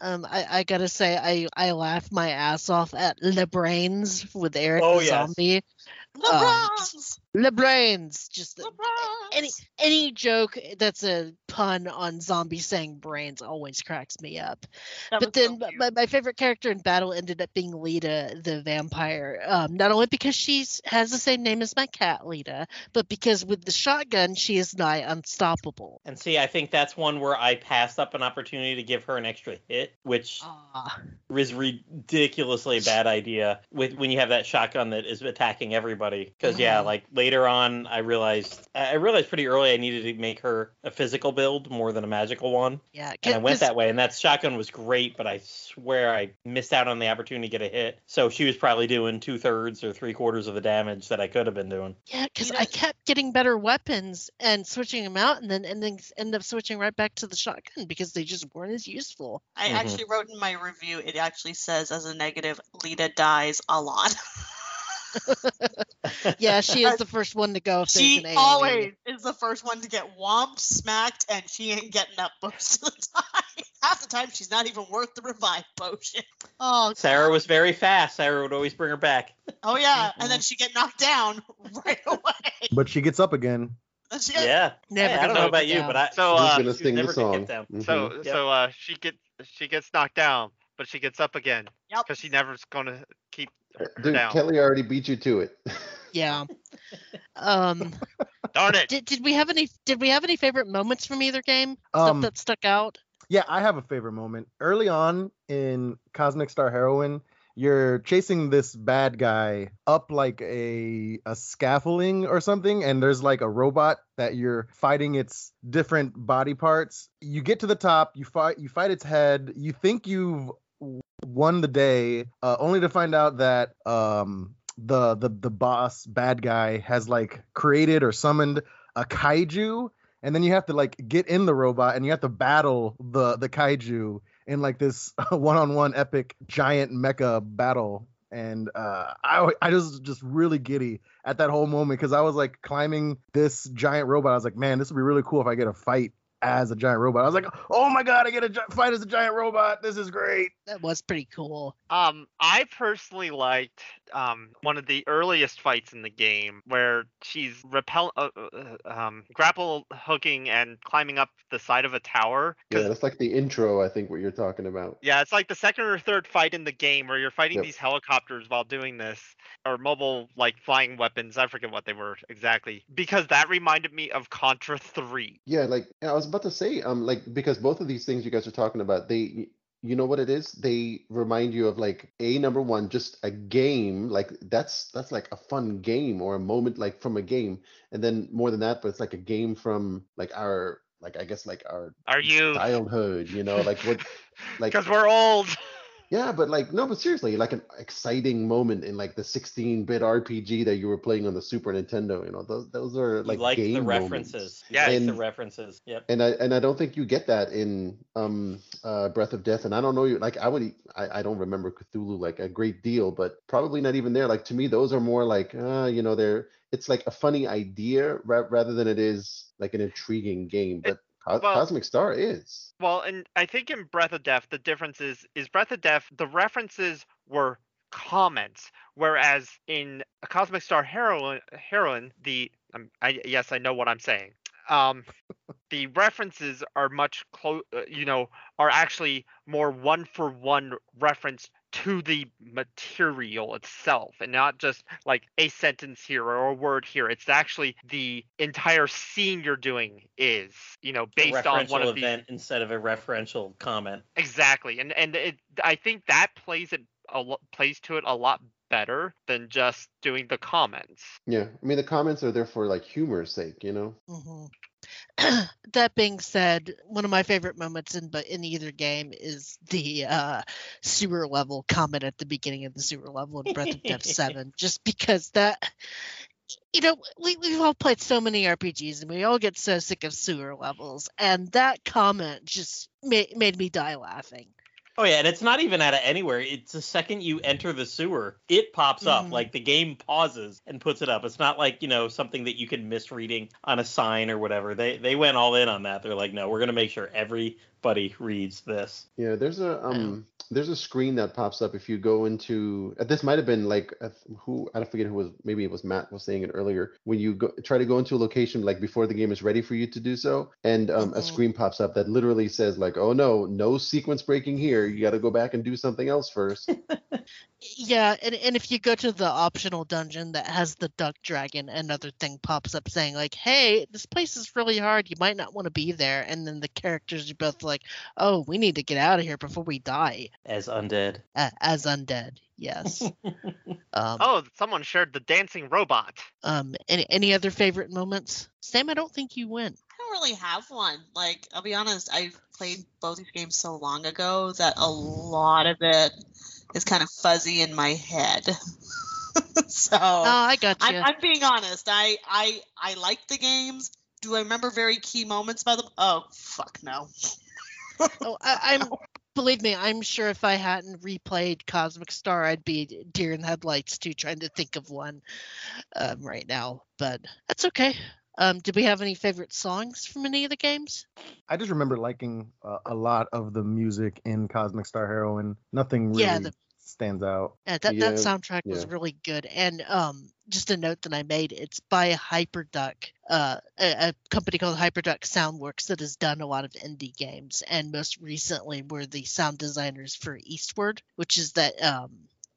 Um, I, I gotta say, I, I laughed my ass off at Le Brains with Eric
Oh,
the
yes.
Zombie.
LeBron's!
Le Brains! Just
LeBron's!
any any joke that's a pun on zombie saying brains always cracks me up.
That
but
was so
then my, my favorite character in battle ended up being Lita the vampire. Um, not only because she has the same name as my cat Lita, but because with the shotgun she is nigh unstoppable.
And see, I think that's one where I passed up an opportunity to give her an extra hit, which
Ah,
was ridiculously bad idea with when you have that shotgun that is attacking everybody. Because yeah,
Mhm.
like later on, I realized I realized pretty early I needed to make her a physical build more than a magical one,
yeah.
and I went that way. And that shotgun was great, but I swear I missed out on the opportunity to get a hit. So she was probably doing two thirds or three quarters of the damage that I could have been doing.
Yeah, because
You
I kept getting better weapons and switching them out, and then and then end up switching right back to the shotgun because they just weren't as useful.
I
Mhm.
actually wrote in my review, it actually says as a negative, Lita dies a lot. *laughs* *laughs*
Yeah, she is the first one to go if
she
an
always is the first one to get whomped, smacked, and she ain't getting up most of the time. *laughs* Half the time, she's not even worth the revive potion. Oh,
Sarah
God.
was very fast. Sarah would always bring her back.
Oh yeah, and
Mm-hmm.
then she get knocked down *laughs* right away.
But she gets up again.
Then she
Yeah.
Never
Hey, I don't know about you,
down.
but I
So,
Who's
uh,
gonna sing the
never gonna
song?
get down.
Mhm.
So
Yep.
so uh she get she gets knocked down, but she gets up again
Yep.
because she never's gonna keep her
Dude,
down.
Kelly already beat you to it.
Yeah. *laughs* Um.
Darn it!
Did, did we have any Did we have any favorite moments from either game?
Um,
Stuff that stuck out.
Yeah, I have a favorite moment. Early on in Cosmic Star Heroine, you're chasing this bad guy up like a a scaffolding or something, and there's like a robot that you're fighting its different body parts. You get to the top, you fight you fight its head, you think you've won the day, uh, only to find out that um the the the boss bad guy has like created or summoned a kaiju and then you have to like get in the robot and you have to battle the the kaiju in like this *laughs* one-on-one epic giant mecha battle. And uh i i just just really giddy at that whole moment because i was like climbing this giant robot. I was like man this would be really cool if i get a fight as a giant robot. I was like oh my god i get a gi- fight as a giant robot. This is great
That was pretty cool.
Um, I personally liked um one of the earliest fights in the game where she's repel uh, uh, um grapple hooking and climbing up the side of a tower.
Yeah,
'cause-
that's like the intro. I think what you're talking about.
yeah, it's like the second or third fight in the game where you're fighting
Yep.
these helicopters while doing this, or mobile like flying weapons. I forget what they were exactly. Because that reminded me of Contra 3.
Yeah, like I was about to say, um, like because both of these things you guys are talking about, they, you know what it is? They remind you of like a number one, just a game. Like that's that's like a fun game or a moment like from a game, and then more than that, but it's like a game from like our like I guess like our
Are you?
childhood. You know, like what, *laughs* like
Because we're old.
Yeah, but like no, but seriously, like an exciting moment in like the 16-bit RPG that you were playing on the Super Nintendo. You know, those those are like
like
game moments.
references. You
Yeah.
like the
And-
references. Yep.
and I and I don't think you get that in um uh Breath of Death and I don't know you like I would I, I don't remember Cthulhu like a great deal but probably not even there like to me those are more like uh you know they're it's like a funny idea ra- rather than it is like an intriguing game but Co-
well-
Cosmic Star is
Well, and I think in Breath of Death, the difference is is Breath of Death, the references were comments, whereas in a Cosmic Star Heroine, heroine the um, I yes, I know what I'm saying. Um, *laughs* the references are much close. Uh, you know, are actually more one for one reference to the material itself, and not just like a sentence here or a word here. It's actually the entire scene you're doing is, you know,
A
based on one
referential
of these
event instead of a referential comment.
Exactly, and and it, I think that plays it a lo- plays to it a lot better than just doing the comments.
yeah I mean the comments are there for like humor's sake you know
Mhm. *clears throat* that being said, one of my favorite moments in but in either game is the uh, sewer level comment at the beginning of the sewer level in Breath of Death *laughs* Seven, just because that. You know, we, we've all played so many RPGs and we all get so sick of sewer levels, and that comment just made, made me die laughing.
Oh yeah, and it's not even out of anywhere. It's the second you enter the sewer, it pops up.
Mhm.
Like the game pauses and puts it up. It's not like, you know, something that you can misreading on a sign or whatever. They they went all in on that. They're like, no, we're gonna make sure everybody reads this.
Yeah, there's a um there's a screen that pops up if you go into uh, this might have been like who I don't forget who was maybe it was Matt was saying it earlier when you go try to go into a location like before the game is ready for you to do so and um, a
Mhm.
screen pops up that literally says like oh no no sequence breaking here you got to go back and do something else first *laughs*
Yeah, and, and if you go to the optional dungeon that has the duck dragon, another thing pops up saying like, "Hey, this place is really hard. You might not want to be there." And then the characters are both like, "Oh, we need to get out of here before we die."
As undead.
Uh, as undead, yes. *laughs* um,
Oh, someone shared the dancing robot.
um, any any other favorite moments? Sam, I don't think you win.
I don't really have one. Like, I'll be honest, I played both these games so long ago that a lot of it is kind of fuzzy in my head. *laughs* so
Oh, I got
I'm,
you.
I'm being honest. I I I like the games. Do I remember very key moments by them? Oh fuck no. *laughs*
Oh, I, I'm. Believe me, I'm sure if I hadn't replayed Cosmic Star, I'd be deer in the headlights too, trying to think of one um, right now. But that's okay. Um, did we have any favorite songs from any of the games?
I just remember liking uh, a lot of the music in Cosmic Star Heroine. Nothing really
Yeah, the-
stands out.
Yeah, that,
Yeah,
that soundtrack was really good. And um, just a note that I made, it's by Hyperduck, uh, a, a company called Hyperduck Soundworks that has done a lot of indie games, and most recently were the sound designers for Eastward, which is that um,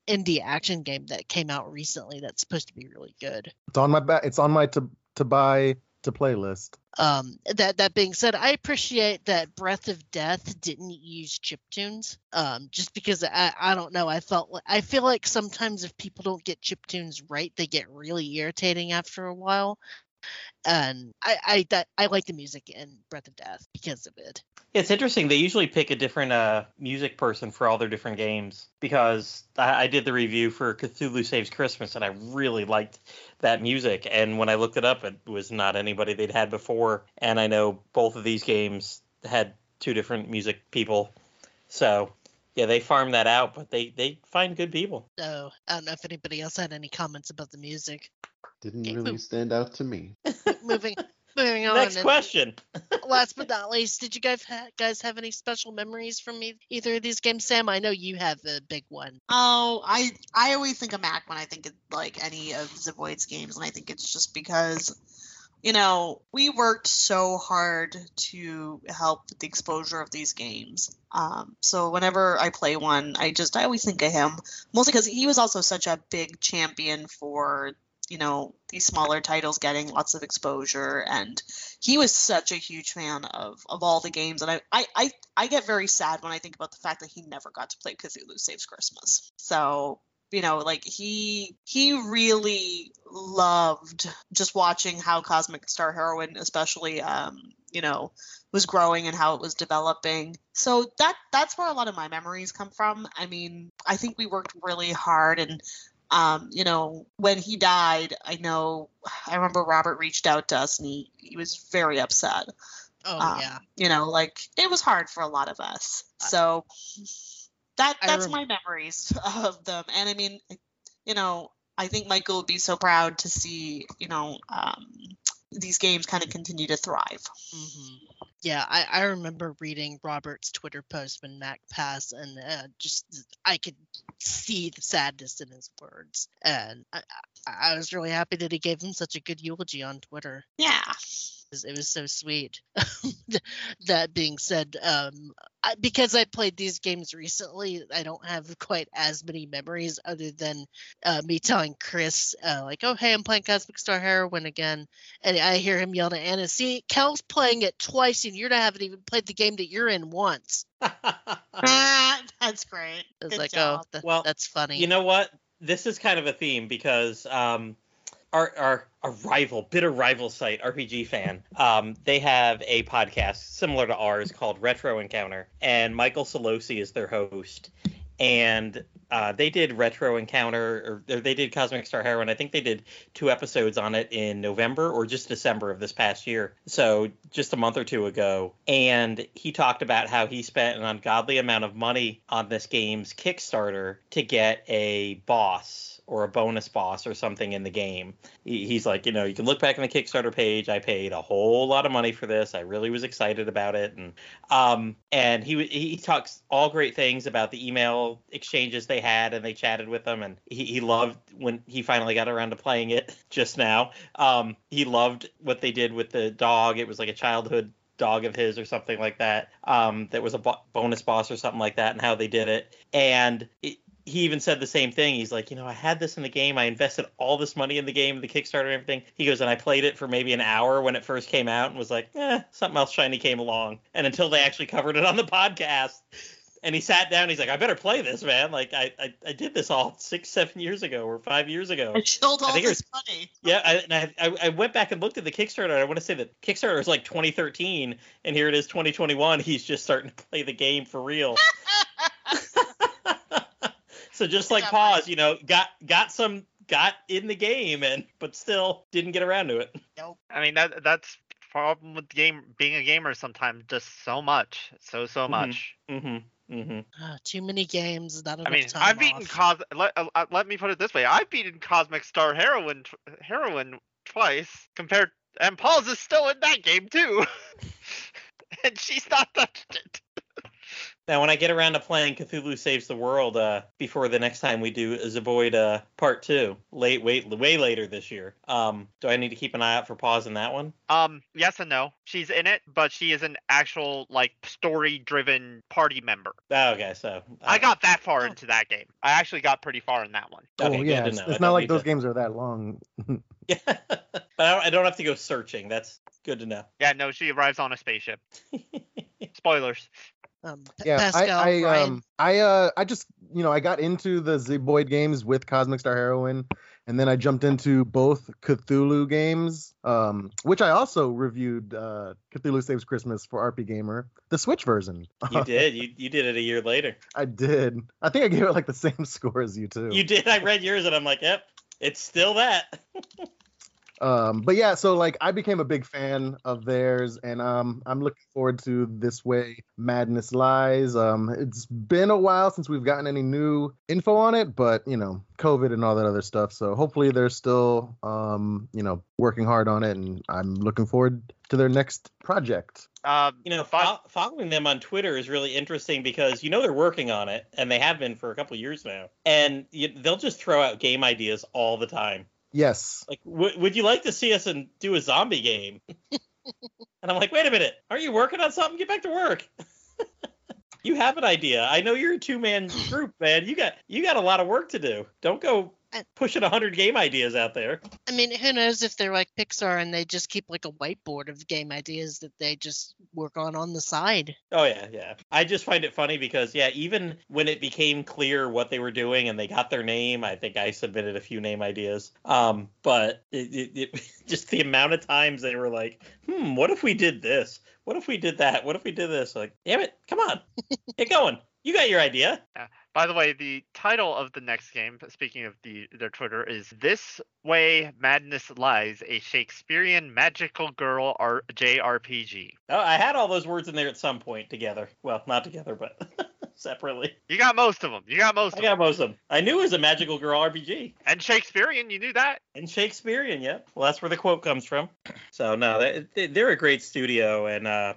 indie action game that came out recently that's supposed to be really good.
It's on my back. It's on my to to buy to playlist.
Um, that that being said, I appreciate that Breath of Death didn't use chip tunes. Um, just because I, I don't know, I felt I feel like sometimes if people don't get chip tunes right, they get really irritating after a while. And I I that I like the music in Breath of Death because of it.
It's interesting. They usually pick a different uh, music person for all their different games because I, I did the review for Cthulhu Saves Christmas and I really liked that music. And when I looked it up, it was not anybody they'd had before. And I know both of these games had two different music people. So yeah, they farm that out, but they, they find good people.
So I don't know if anybody else had any comments about the music.
Didn't
Okay,
really
move.
stand out to me *laughs*
moving Moving on.
Next question. *laughs*
Last but not least, did you guys ha- guys have any special memories from e- either of these games? Sam, I know you have a big one.
Oh, I I always think of Mac when I think of like any of Zeboyd's games, and I think it's just because, you know, we worked so hard to help with the exposure of these games. Um, so whenever I play one, I just I always think of him, mostly because he was also such a big champion for you know these smaller titles getting lots of exposure. And he was such a huge fan of of all the games. And I, I i i get very sad when i think about the fact that he never got to play cthulhu saves christmas. So you know like he he really loved just watching how cosmic star heroine especially um you know was growing and how it was developing. So that that's where a lot of my memories come from. I mean i think we worked really hard and um, you know, when he died, I know I remember Robert reached out to us and he, he was very upset.
Oh
Um,
yeah,
You know, like it was hard for a lot of us. So that that's my memories *laughs* of them. And I mean, you know, I think Michael would be so proud to see, you know, um, these games kind of continue to thrive.
hmm yeah. I, I remember reading Robert's Twitter post when Mac passed, and uh, just I could see the sadness in his words, and I, I was really happy that he gave him such a good eulogy on Twitter.
Yeah.
it was so sweet. *laughs* that being said, um, I, because I played these games recently, I don't have quite as many memories other than uh, me telling Chris, uh, like, "Oh, hey, I'm playing Cosmic Star Heroine again," and I hear him yell to Anna, "See, Cal's playing it twice, and you haven't even played the game that you're in once." *laughs*
Ah, that's great. It's
like,
job.
"Oh, that,
Well,
that's funny."
You know what? This is kind of a theme because um, our our our rival, bitter rival site, RPG Fan, um, they have a podcast similar to ours called Retro Encounter, and Michael Sollosi is their host. And uh, they did Retro Encounter, or, or they did Cosmic Star Heroine. I think they did two episodes on it in November or just December of this past year. So just a month or two ago. And he talked about how he spent an ungodly amount of money on this game's Kickstarter to get a boss or a bonus boss or something in the game. He's like, you know, you can look back on the Kickstarter page. I paid a whole lot of money for this. I really was excited about it, and um, and he he talks all great things about the email exchanges they had, and they chatted with them, and he, he loved when he finally got around to playing it *laughs* just now. Um, he loved what they did with the dog. It was like a childhood dog of his or something like that um, that was a bo- bonus boss or something like that and how they did it and it, he even said the same thing he's like you know i had this in the game i invested all this money in the game the kickstarter and everything he goes and i played it for maybe an hour when it first came out and was like eh something else shiny came along and until they actually covered it on the podcast and he sat down he's like i better play this man like i i, I did this all six seven years ago or five years ago
I killed
I think it
was, money.
yeah, I, and I, I I went back and looked at the Kickstarter. I want to say that Kickstarter is like 2013, and here it is 2021. He's just starting to play the game for real. *laughs* so just like
Yeah,
pause, you know, got got some got in the game, and but still didn't get around to it. Nope.
I mean that that's problem with game being a gamer sometimes just so much so so
Mhm.
much
Mm-hmm. Mm-hmm.
Ah, too many games, not enough
i mean
time
i've beaten cos let, uh, uh, let me put it this way i've beaten cosmic star heroine tw- heroine twice compared and paul's is still in that game too *laughs* and she's not touched it
Now, when I get around to playing Cthulhu Saves the World, uh, before the next time we do Zeboyd uh, Part Two, late, wait, way later this year, um, do I need to keep an eye out for pause in that one?
um yes and no she's in it but she is an actual like story driven party member
Oh, okay, so
i got that far
Oh.
into that game i actually got pretty far in that one
Okay,
oh
good
yeah, it's, it's not like those
to-
games are that long.
Yeah, *laughs* *laughs* but I don't, I don't have to go searching. That's good to know.
yeah no she arrives on a spaceship *laughs* spoilers
Um,
yeah,
Pascal,
I, I
Ryan,
um I uh I just you know I got into the Zeboyd games with Cosmic Star Heroine, and then I jumped into both Cthulhu games, um, which I also reviewed uh Cthulhu Saves Christmas for RPGamer, the Switch version.
You *laughs* did. You you did it a year later.
I did. I think I gave it like the same *laughs* score as you too.
You did. I read yours and I'm like, yep, it's still that. *laughs*
Um, but yeah, so like I became a big fan of theirs, and um, I'm looking forward to this way Madness Lies. Um, it's been a while since we've gotten any new info on it, but you know, COVID and all that other stuff. So hopefully they're still um, you know, working hard on it, and I'm looking forward to their next project.
Um,
You know, fo- following them on Twitter is really interesting because you know they're working on it, and they have been for a couple years now. And you, they'll just throw out game ideas all the time.
Yes.
Like, w- would you like to see us and do a zombie game? *laughs* and I'm like, wait a minute, are you working on something? Get back to work. *laughs* you have an idea. I know you're a two man *clears throat* group, man. You got you got a lot of work to do. Don't go pushing hundred game ideas out there.
I mean, who knows if they're like Pixar and they just keep like a whiteboard of game ideas that they just work on on the side.
Oh yeah, yeah. I just find it funny because yeah, even when it became clear what they were doing and they got their name, I think I submitted a few name ideas. Um, but it, it, it *laughs* just the amount of times they were like, hmm, what if we did this? What if we did that? What if we did this? Like, damn it, come on, get going. You got your idea.
By the way, the title of the next game, speaking of the their Twitter, is "This Way Madness Lies: A Shakespearean Magical Girl R- JRPG."
Oh, I had all those words in there at some point together. Well, not together, but *laughs* separately.
You got most of them. You got most of them.
I
of
got
them.
most of them. I knew it was a magical girl RPG.
And Shakespearean, you knew that.
And Shakespearean, yep. Well, that's where the quote comes from. *clears throat* So no, they- they, they're a great studio, and uh,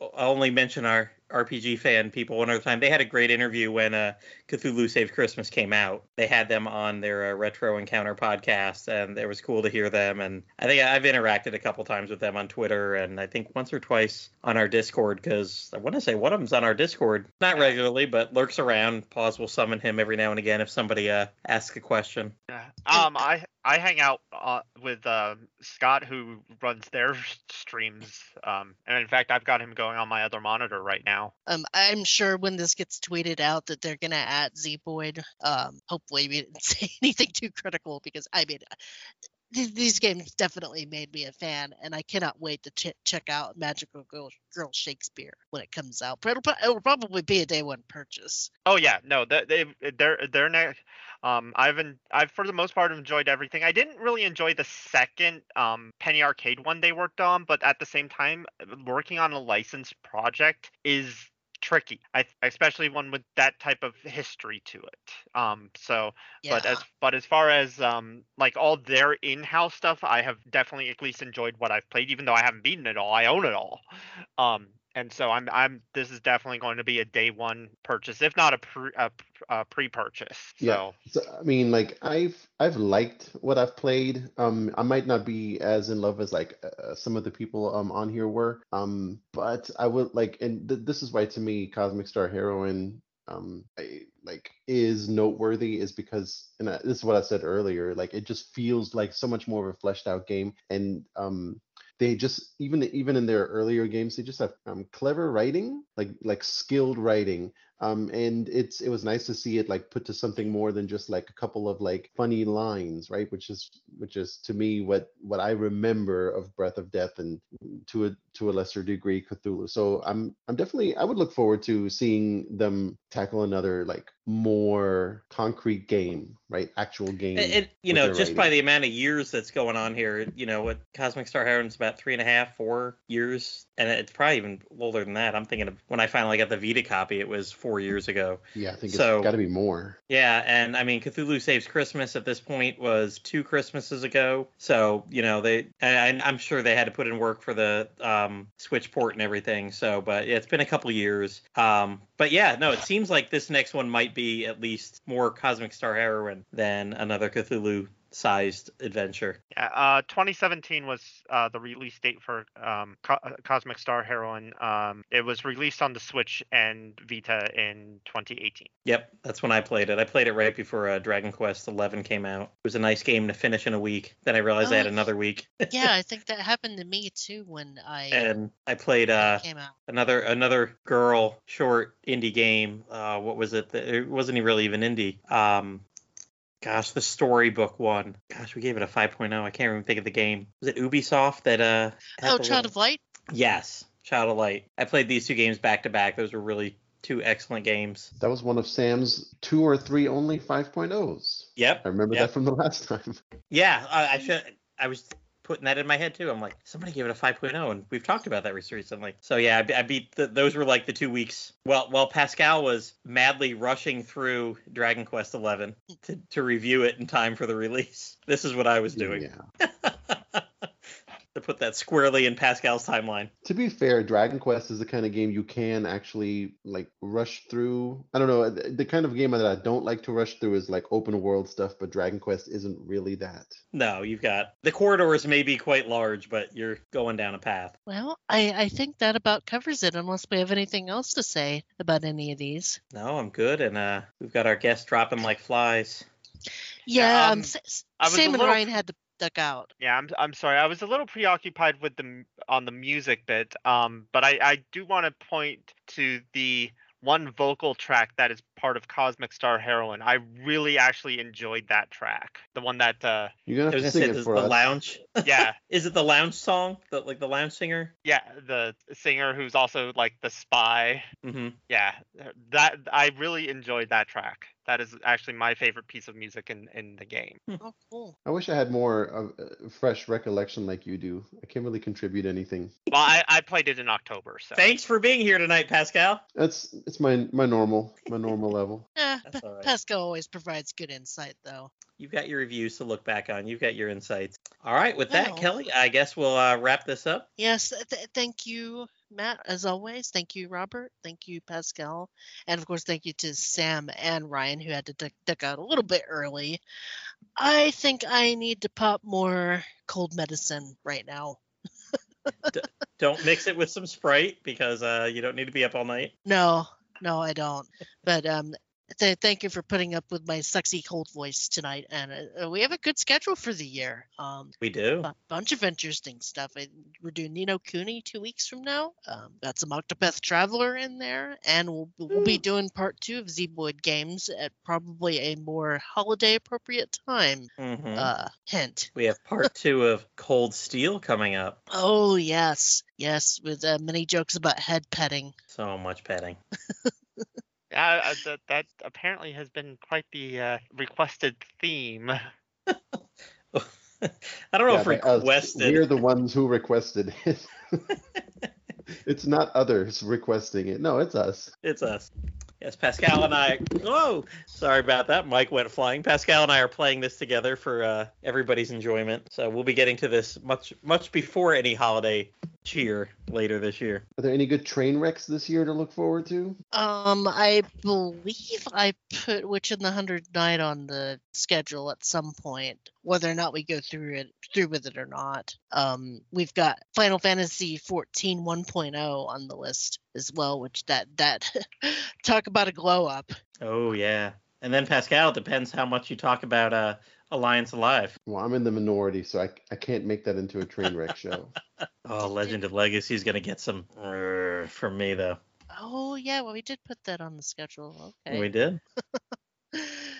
I'll only mention our RPG fan people one other time. They had a great interview when uh, Cthulhu Saves Christmas came out. They had them on their uh, Retro Encounter podcast, and it was cool to hear them. And I think I've interacted a couple times with them on Twitter, and I think once or twice on our Discord, because I want to say one of them's on our Discord, not regularly, but lurks around. Pause will summon him every now and again if somebody uh, asks a question.
Yeah. Um, I I hang out uh, with uh, Scott, who runs their streams. Um, and in fact, I've got him going on my other monitor right now.
Um, I'm sure when this gets tweeted out that they're gonna at Zeboyd. Um, hopefully we didn't *laughs* say anything too critical because I mean, th- these games definitely made me a fan, and I cannot wait to ch- check out Magical Girl, Girl Shakespeare when it comes out. But it'll, it'll probably be a day one purchase.
Oh yeah, no, they they they're they're ne- um I've en- I've for the most part enjoyed everything. I didn't really enjoy the second um Penny Arcade one they worked on, but at the same time, working on a licensed project is tricky. I especially one with that type of history to it. Um so
Yeah.
but as but as far as um like all their in-house stuff, I have definitely at least enjoyed what I've played, even though I haven't beaten it all. I own it all. Um and so I'm I'm this is definitely going to be a day one purchase, if not a pre a, a pre-purchase. So
Yeah. So I mean, like I've I've liked what I've played. Um, I might not be as in love as like uh, some of the people um on here were. Um, but I would like, and th- this is why to me, Cosmic Star Heroine um I, like is noteworthy is because and I, this is what I said earlier. Like it just feels like so much more of a fleshed out game, and um they just even even in their earlier games they just have um, clever writing like like skilled writing. Um and it's it was nice to see it like put to something more than just like a couple of like funny lines right? Which is which is to me what what i remember of breath of death and to a to a lesser degree cthulhu so i'm i'm definitely i would look forward to seeing them tackle another like more concrete game right actual game
And, and, you know, just by the amount of years that's going on here, you know, what Cosmic Star Heroine's about three and a half, four years, and it's probably even older than that. I'm thinking of when I finally got the Vita copy, it was four years ago.
yeah i think
so-
it's got to be more
Yeah, and I mean, Cthulhu Saves Christmas at this point was two Christmases ago. So you know, they, and I'm sure they had to put in work for the uh, um, Switch port and everything. So, but yeah, it's been a couple years. Um, but yeah, no, it seems like this next one might be at least more Cosmic Star Heroine than another Cthulhu sized adventure.
yeah, uh, 2017 was uh, the release date for um, Co- uh, Cosmic Star Heroine. Um, it was released on the Switch and Vita in 2018.
Yep, that's when I played it. I played it right before uh, Dragon Quest 11 came out. It was a nice game to finish in a week. Then I realized I had
Oh.
another week, *laughs*
yeah, I think that happened to me too when I
and I played uh,
came out.
another another girl short indie game. Uh, what was it? It wasn't even really even indie. Um, gosh, the storybook one. Gosh, we gave it a 5.0. I can't even think of the game. Was it Ubisoft that uh?
Oh, Child of Light.
Yes, Child of Light. I played these two games back to back. Those were really two excellent games.
That was one of Sam's two or three only 5.0s.
Yep.
I remember
Yep.
that from the last *laughs* time.
Yeah, I, I should. I was putting that in my head too. I'm like, somebody gave it a 5.0, and we've talked about that recently. So yeah, I, I beat the, those were like the two weeks. Well, while Pascal was madly rushing through Dragon Quest XI to, to review it in time for the release, this is what I was doing
Yeah. *laughs*
to put that squarely in Pascal's timeline.
To be fair, Dragon Quest is the kind of game you can actually like rush through. I don't know. The the kind of game that I don't like to rush through is like open world stuff, but Dragon Quest isn't really that.
No, you've got the corridors may be quite large, but you're going down a path.
Well, I, I think that about covers it, unless we have anything else to say about any of these.
No, I'm good, and uh, we've got our guests dropping like flies.
Yeah,
Yeah,
um,
um,
S- S-
I was a
Sam and
little-
Ryan had to duck out.
Yeah, I'm I'm sorry. I was a little preoccupied with the on the music bit. Um, but I I do want to point to the one vocal track that is part of Cosmic Star Heroine. I really actually enjoyed that track. The one that uh
You're gonna
was
have
gonna
to
say
sing
the,
it for
the
us.
lounge. *laughs*
yeah,
Is it the lounge song? The like the lounge singer?
yeah, the singer who's also like the spy.
Mm-hmm.
Yeah, that I really enjoyed that track. That is actually my favorite piece of music in in the game.
Oh, cool.
I wish I had more of uh, fresh recollection like you do. I can't really contribute anything. *laughs*
Well, I I played it in October, so
Thanks for being here tonight, Pascal.
That's it's my my normal my normal *laughs* level.
That's
Pa-
all right.
Pascal always provides good insight, though.
You've got your reviews to look back on. You've got your insights. All right, with that,
Well.
Kelly, I guess we'll uh, wrap this up.
Yes, th- th- thank you, Matt, as always. Thank you, Robert. Thank you, Pascal. And of course, thank you to Sam and Ryan, who had to duck, duck out a little bit early. I think I need to pop more cold medicine right now.
Don't mix it with some Sprite because uh, you don't need to be up all night.
No, no, I don't. But um, th- thank you for putting up with my sexy cold voice tonight. And uh, we have a good schedule for the year. Um,
We do.
a bunch of interesting stuff. I, we're doing Ni no Kuni two weeks from now. Um, got some Octopath Traveler in there, and we'll we'll be doing part two of Zeboyd games at probably a more holiday appropriate time.
Mhm.
Uh, hint.
we have part *laughs* two of Cold Steel coming up.
Oh yes, yes, with uh, many jokes about head petting.
So much petting. *laughs*
Yeah, uh, that that apparently has been quite the uh, requested theme. *laughs*
I don't know
Yeah,
if
by us,
requested.
We're the ones who requested it. *laughs* it's not others requesting it. No, it's us.
It's us. Yes, Pascal and I. Oh, sorry about that. Mike went flying. Pascal and I are playing this together for uh, everybody's enjoyment. So we'll be getting to this much, much before any holiday cheer later this year.
Are there any good train wrecks this year to look forward to?
Um, I believe I put Witch and the Hundred Knight on the schedule at some point. Whether or not we go through it through with it or not. Um, we've got Final Fantasy 14 1.0 on the list as well, which that that *laughs* talk about a glow up.
Oh yeah. And then Pascal, it depends how much you talk about uh, Alliance Alive.
Well, I'm in the minority, so I, I can't make that into a train wreck show. *laughs*
Oh, Legend of Legacy is gonna get some uh, from me though.
Oh yeah, well we did put that on the schedule. Okay.
We did. *laughs*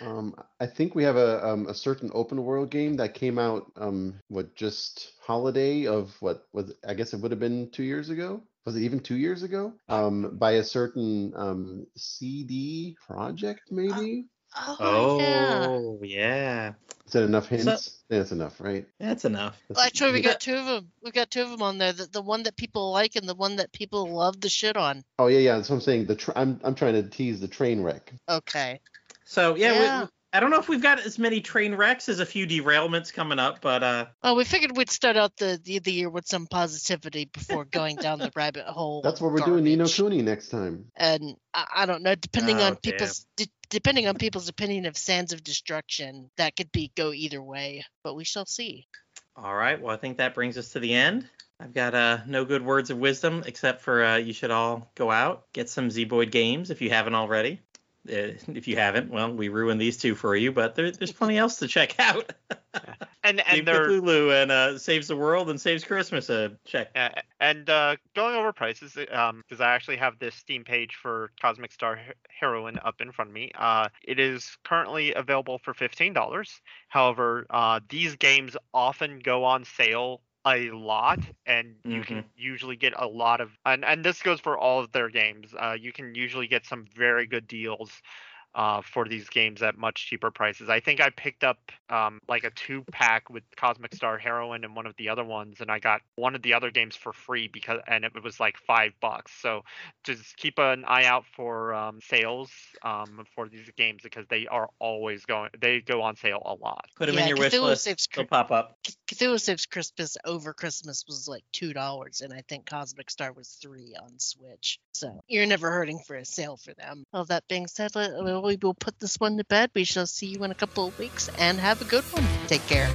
Um, I think we have a um, a certain open world game that came out um what just holiday of what was I guess it would have been two years ago. Was it even two years ago? Um, by a certain um CD Projekt maybe.
Oh, yeah.
Oh yeah.
Is that enough
So-
hints? That's enough, right?
That's enough.
Well, actually, we got two of them. We got two of them on there. The, the one that people like and the one that people love the shit on.
Oh yeah, yeah. That's what I'm saying. The tra- I'm I'm trying to tease the train wreck.
Okay.
So yeah,
Yeah.
We, I don't know if we've got as many train wrecks as a few derailments coming up, but uh,
Well, we figured we'd start out the, the the year with some positivity before *laughs* going down the rabbit hole.
That's what we're doing Ni no
garbage.
Kuni next time.
And I, I don't know, depending
Oh,
on
damn.
people's de- depending on people's opinion of Sands of Destruction, that could be go either way. But we shall see.
all right. Well, I think that brings us to the end. I've got uh, no good words of wisdom except for uh, you should all go out get some Zeboyd games if you haven't already. Uh, if you haven't, well, we ruined these two for you, but there, there's plenty else to check out. *laughs*
And and they're
Cthulhu and uh, Saves the World and Saves Christmas. Uh, check.
Uh, and uh, going over prices, um, because I actually have this Steam page for Cosmic Star Heroine up in front of me. Uh, it is currently available for fifteen dollars. However, uh, these games often go on sale a lot, and you can usually get a lot of. And and this goes for all of their games. Uh, you can usually get some very good deals. Uh, for these games at much cheaper prices. I think I picked up um, like a two pack with Cosmic Star Heroine and one of the other ones, and I got one of the other games for free because and it was like five bucks. So just keep an eye out for um, sales um, for these games because they are always going. They go on sale a lot.
Put them
Yeah,
in your wish list.
Saves
They'll pop up.
C- Cthulhu Saves Christmas over Christmas was like two dollars, and I think Cosmic Star was three on Switch. So you're never hurting for a sale for them. All that being said, let- we will put this one to bed. We shall see you in a couple of weeks, and have a good one. Take care.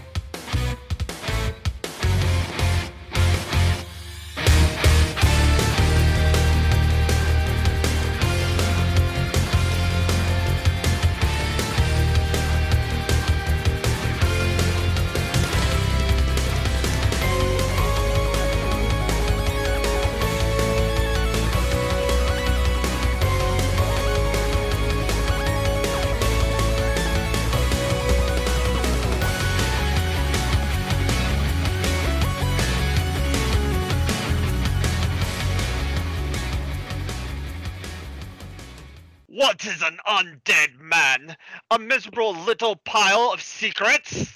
Undead man? A miserable little pile of secrets?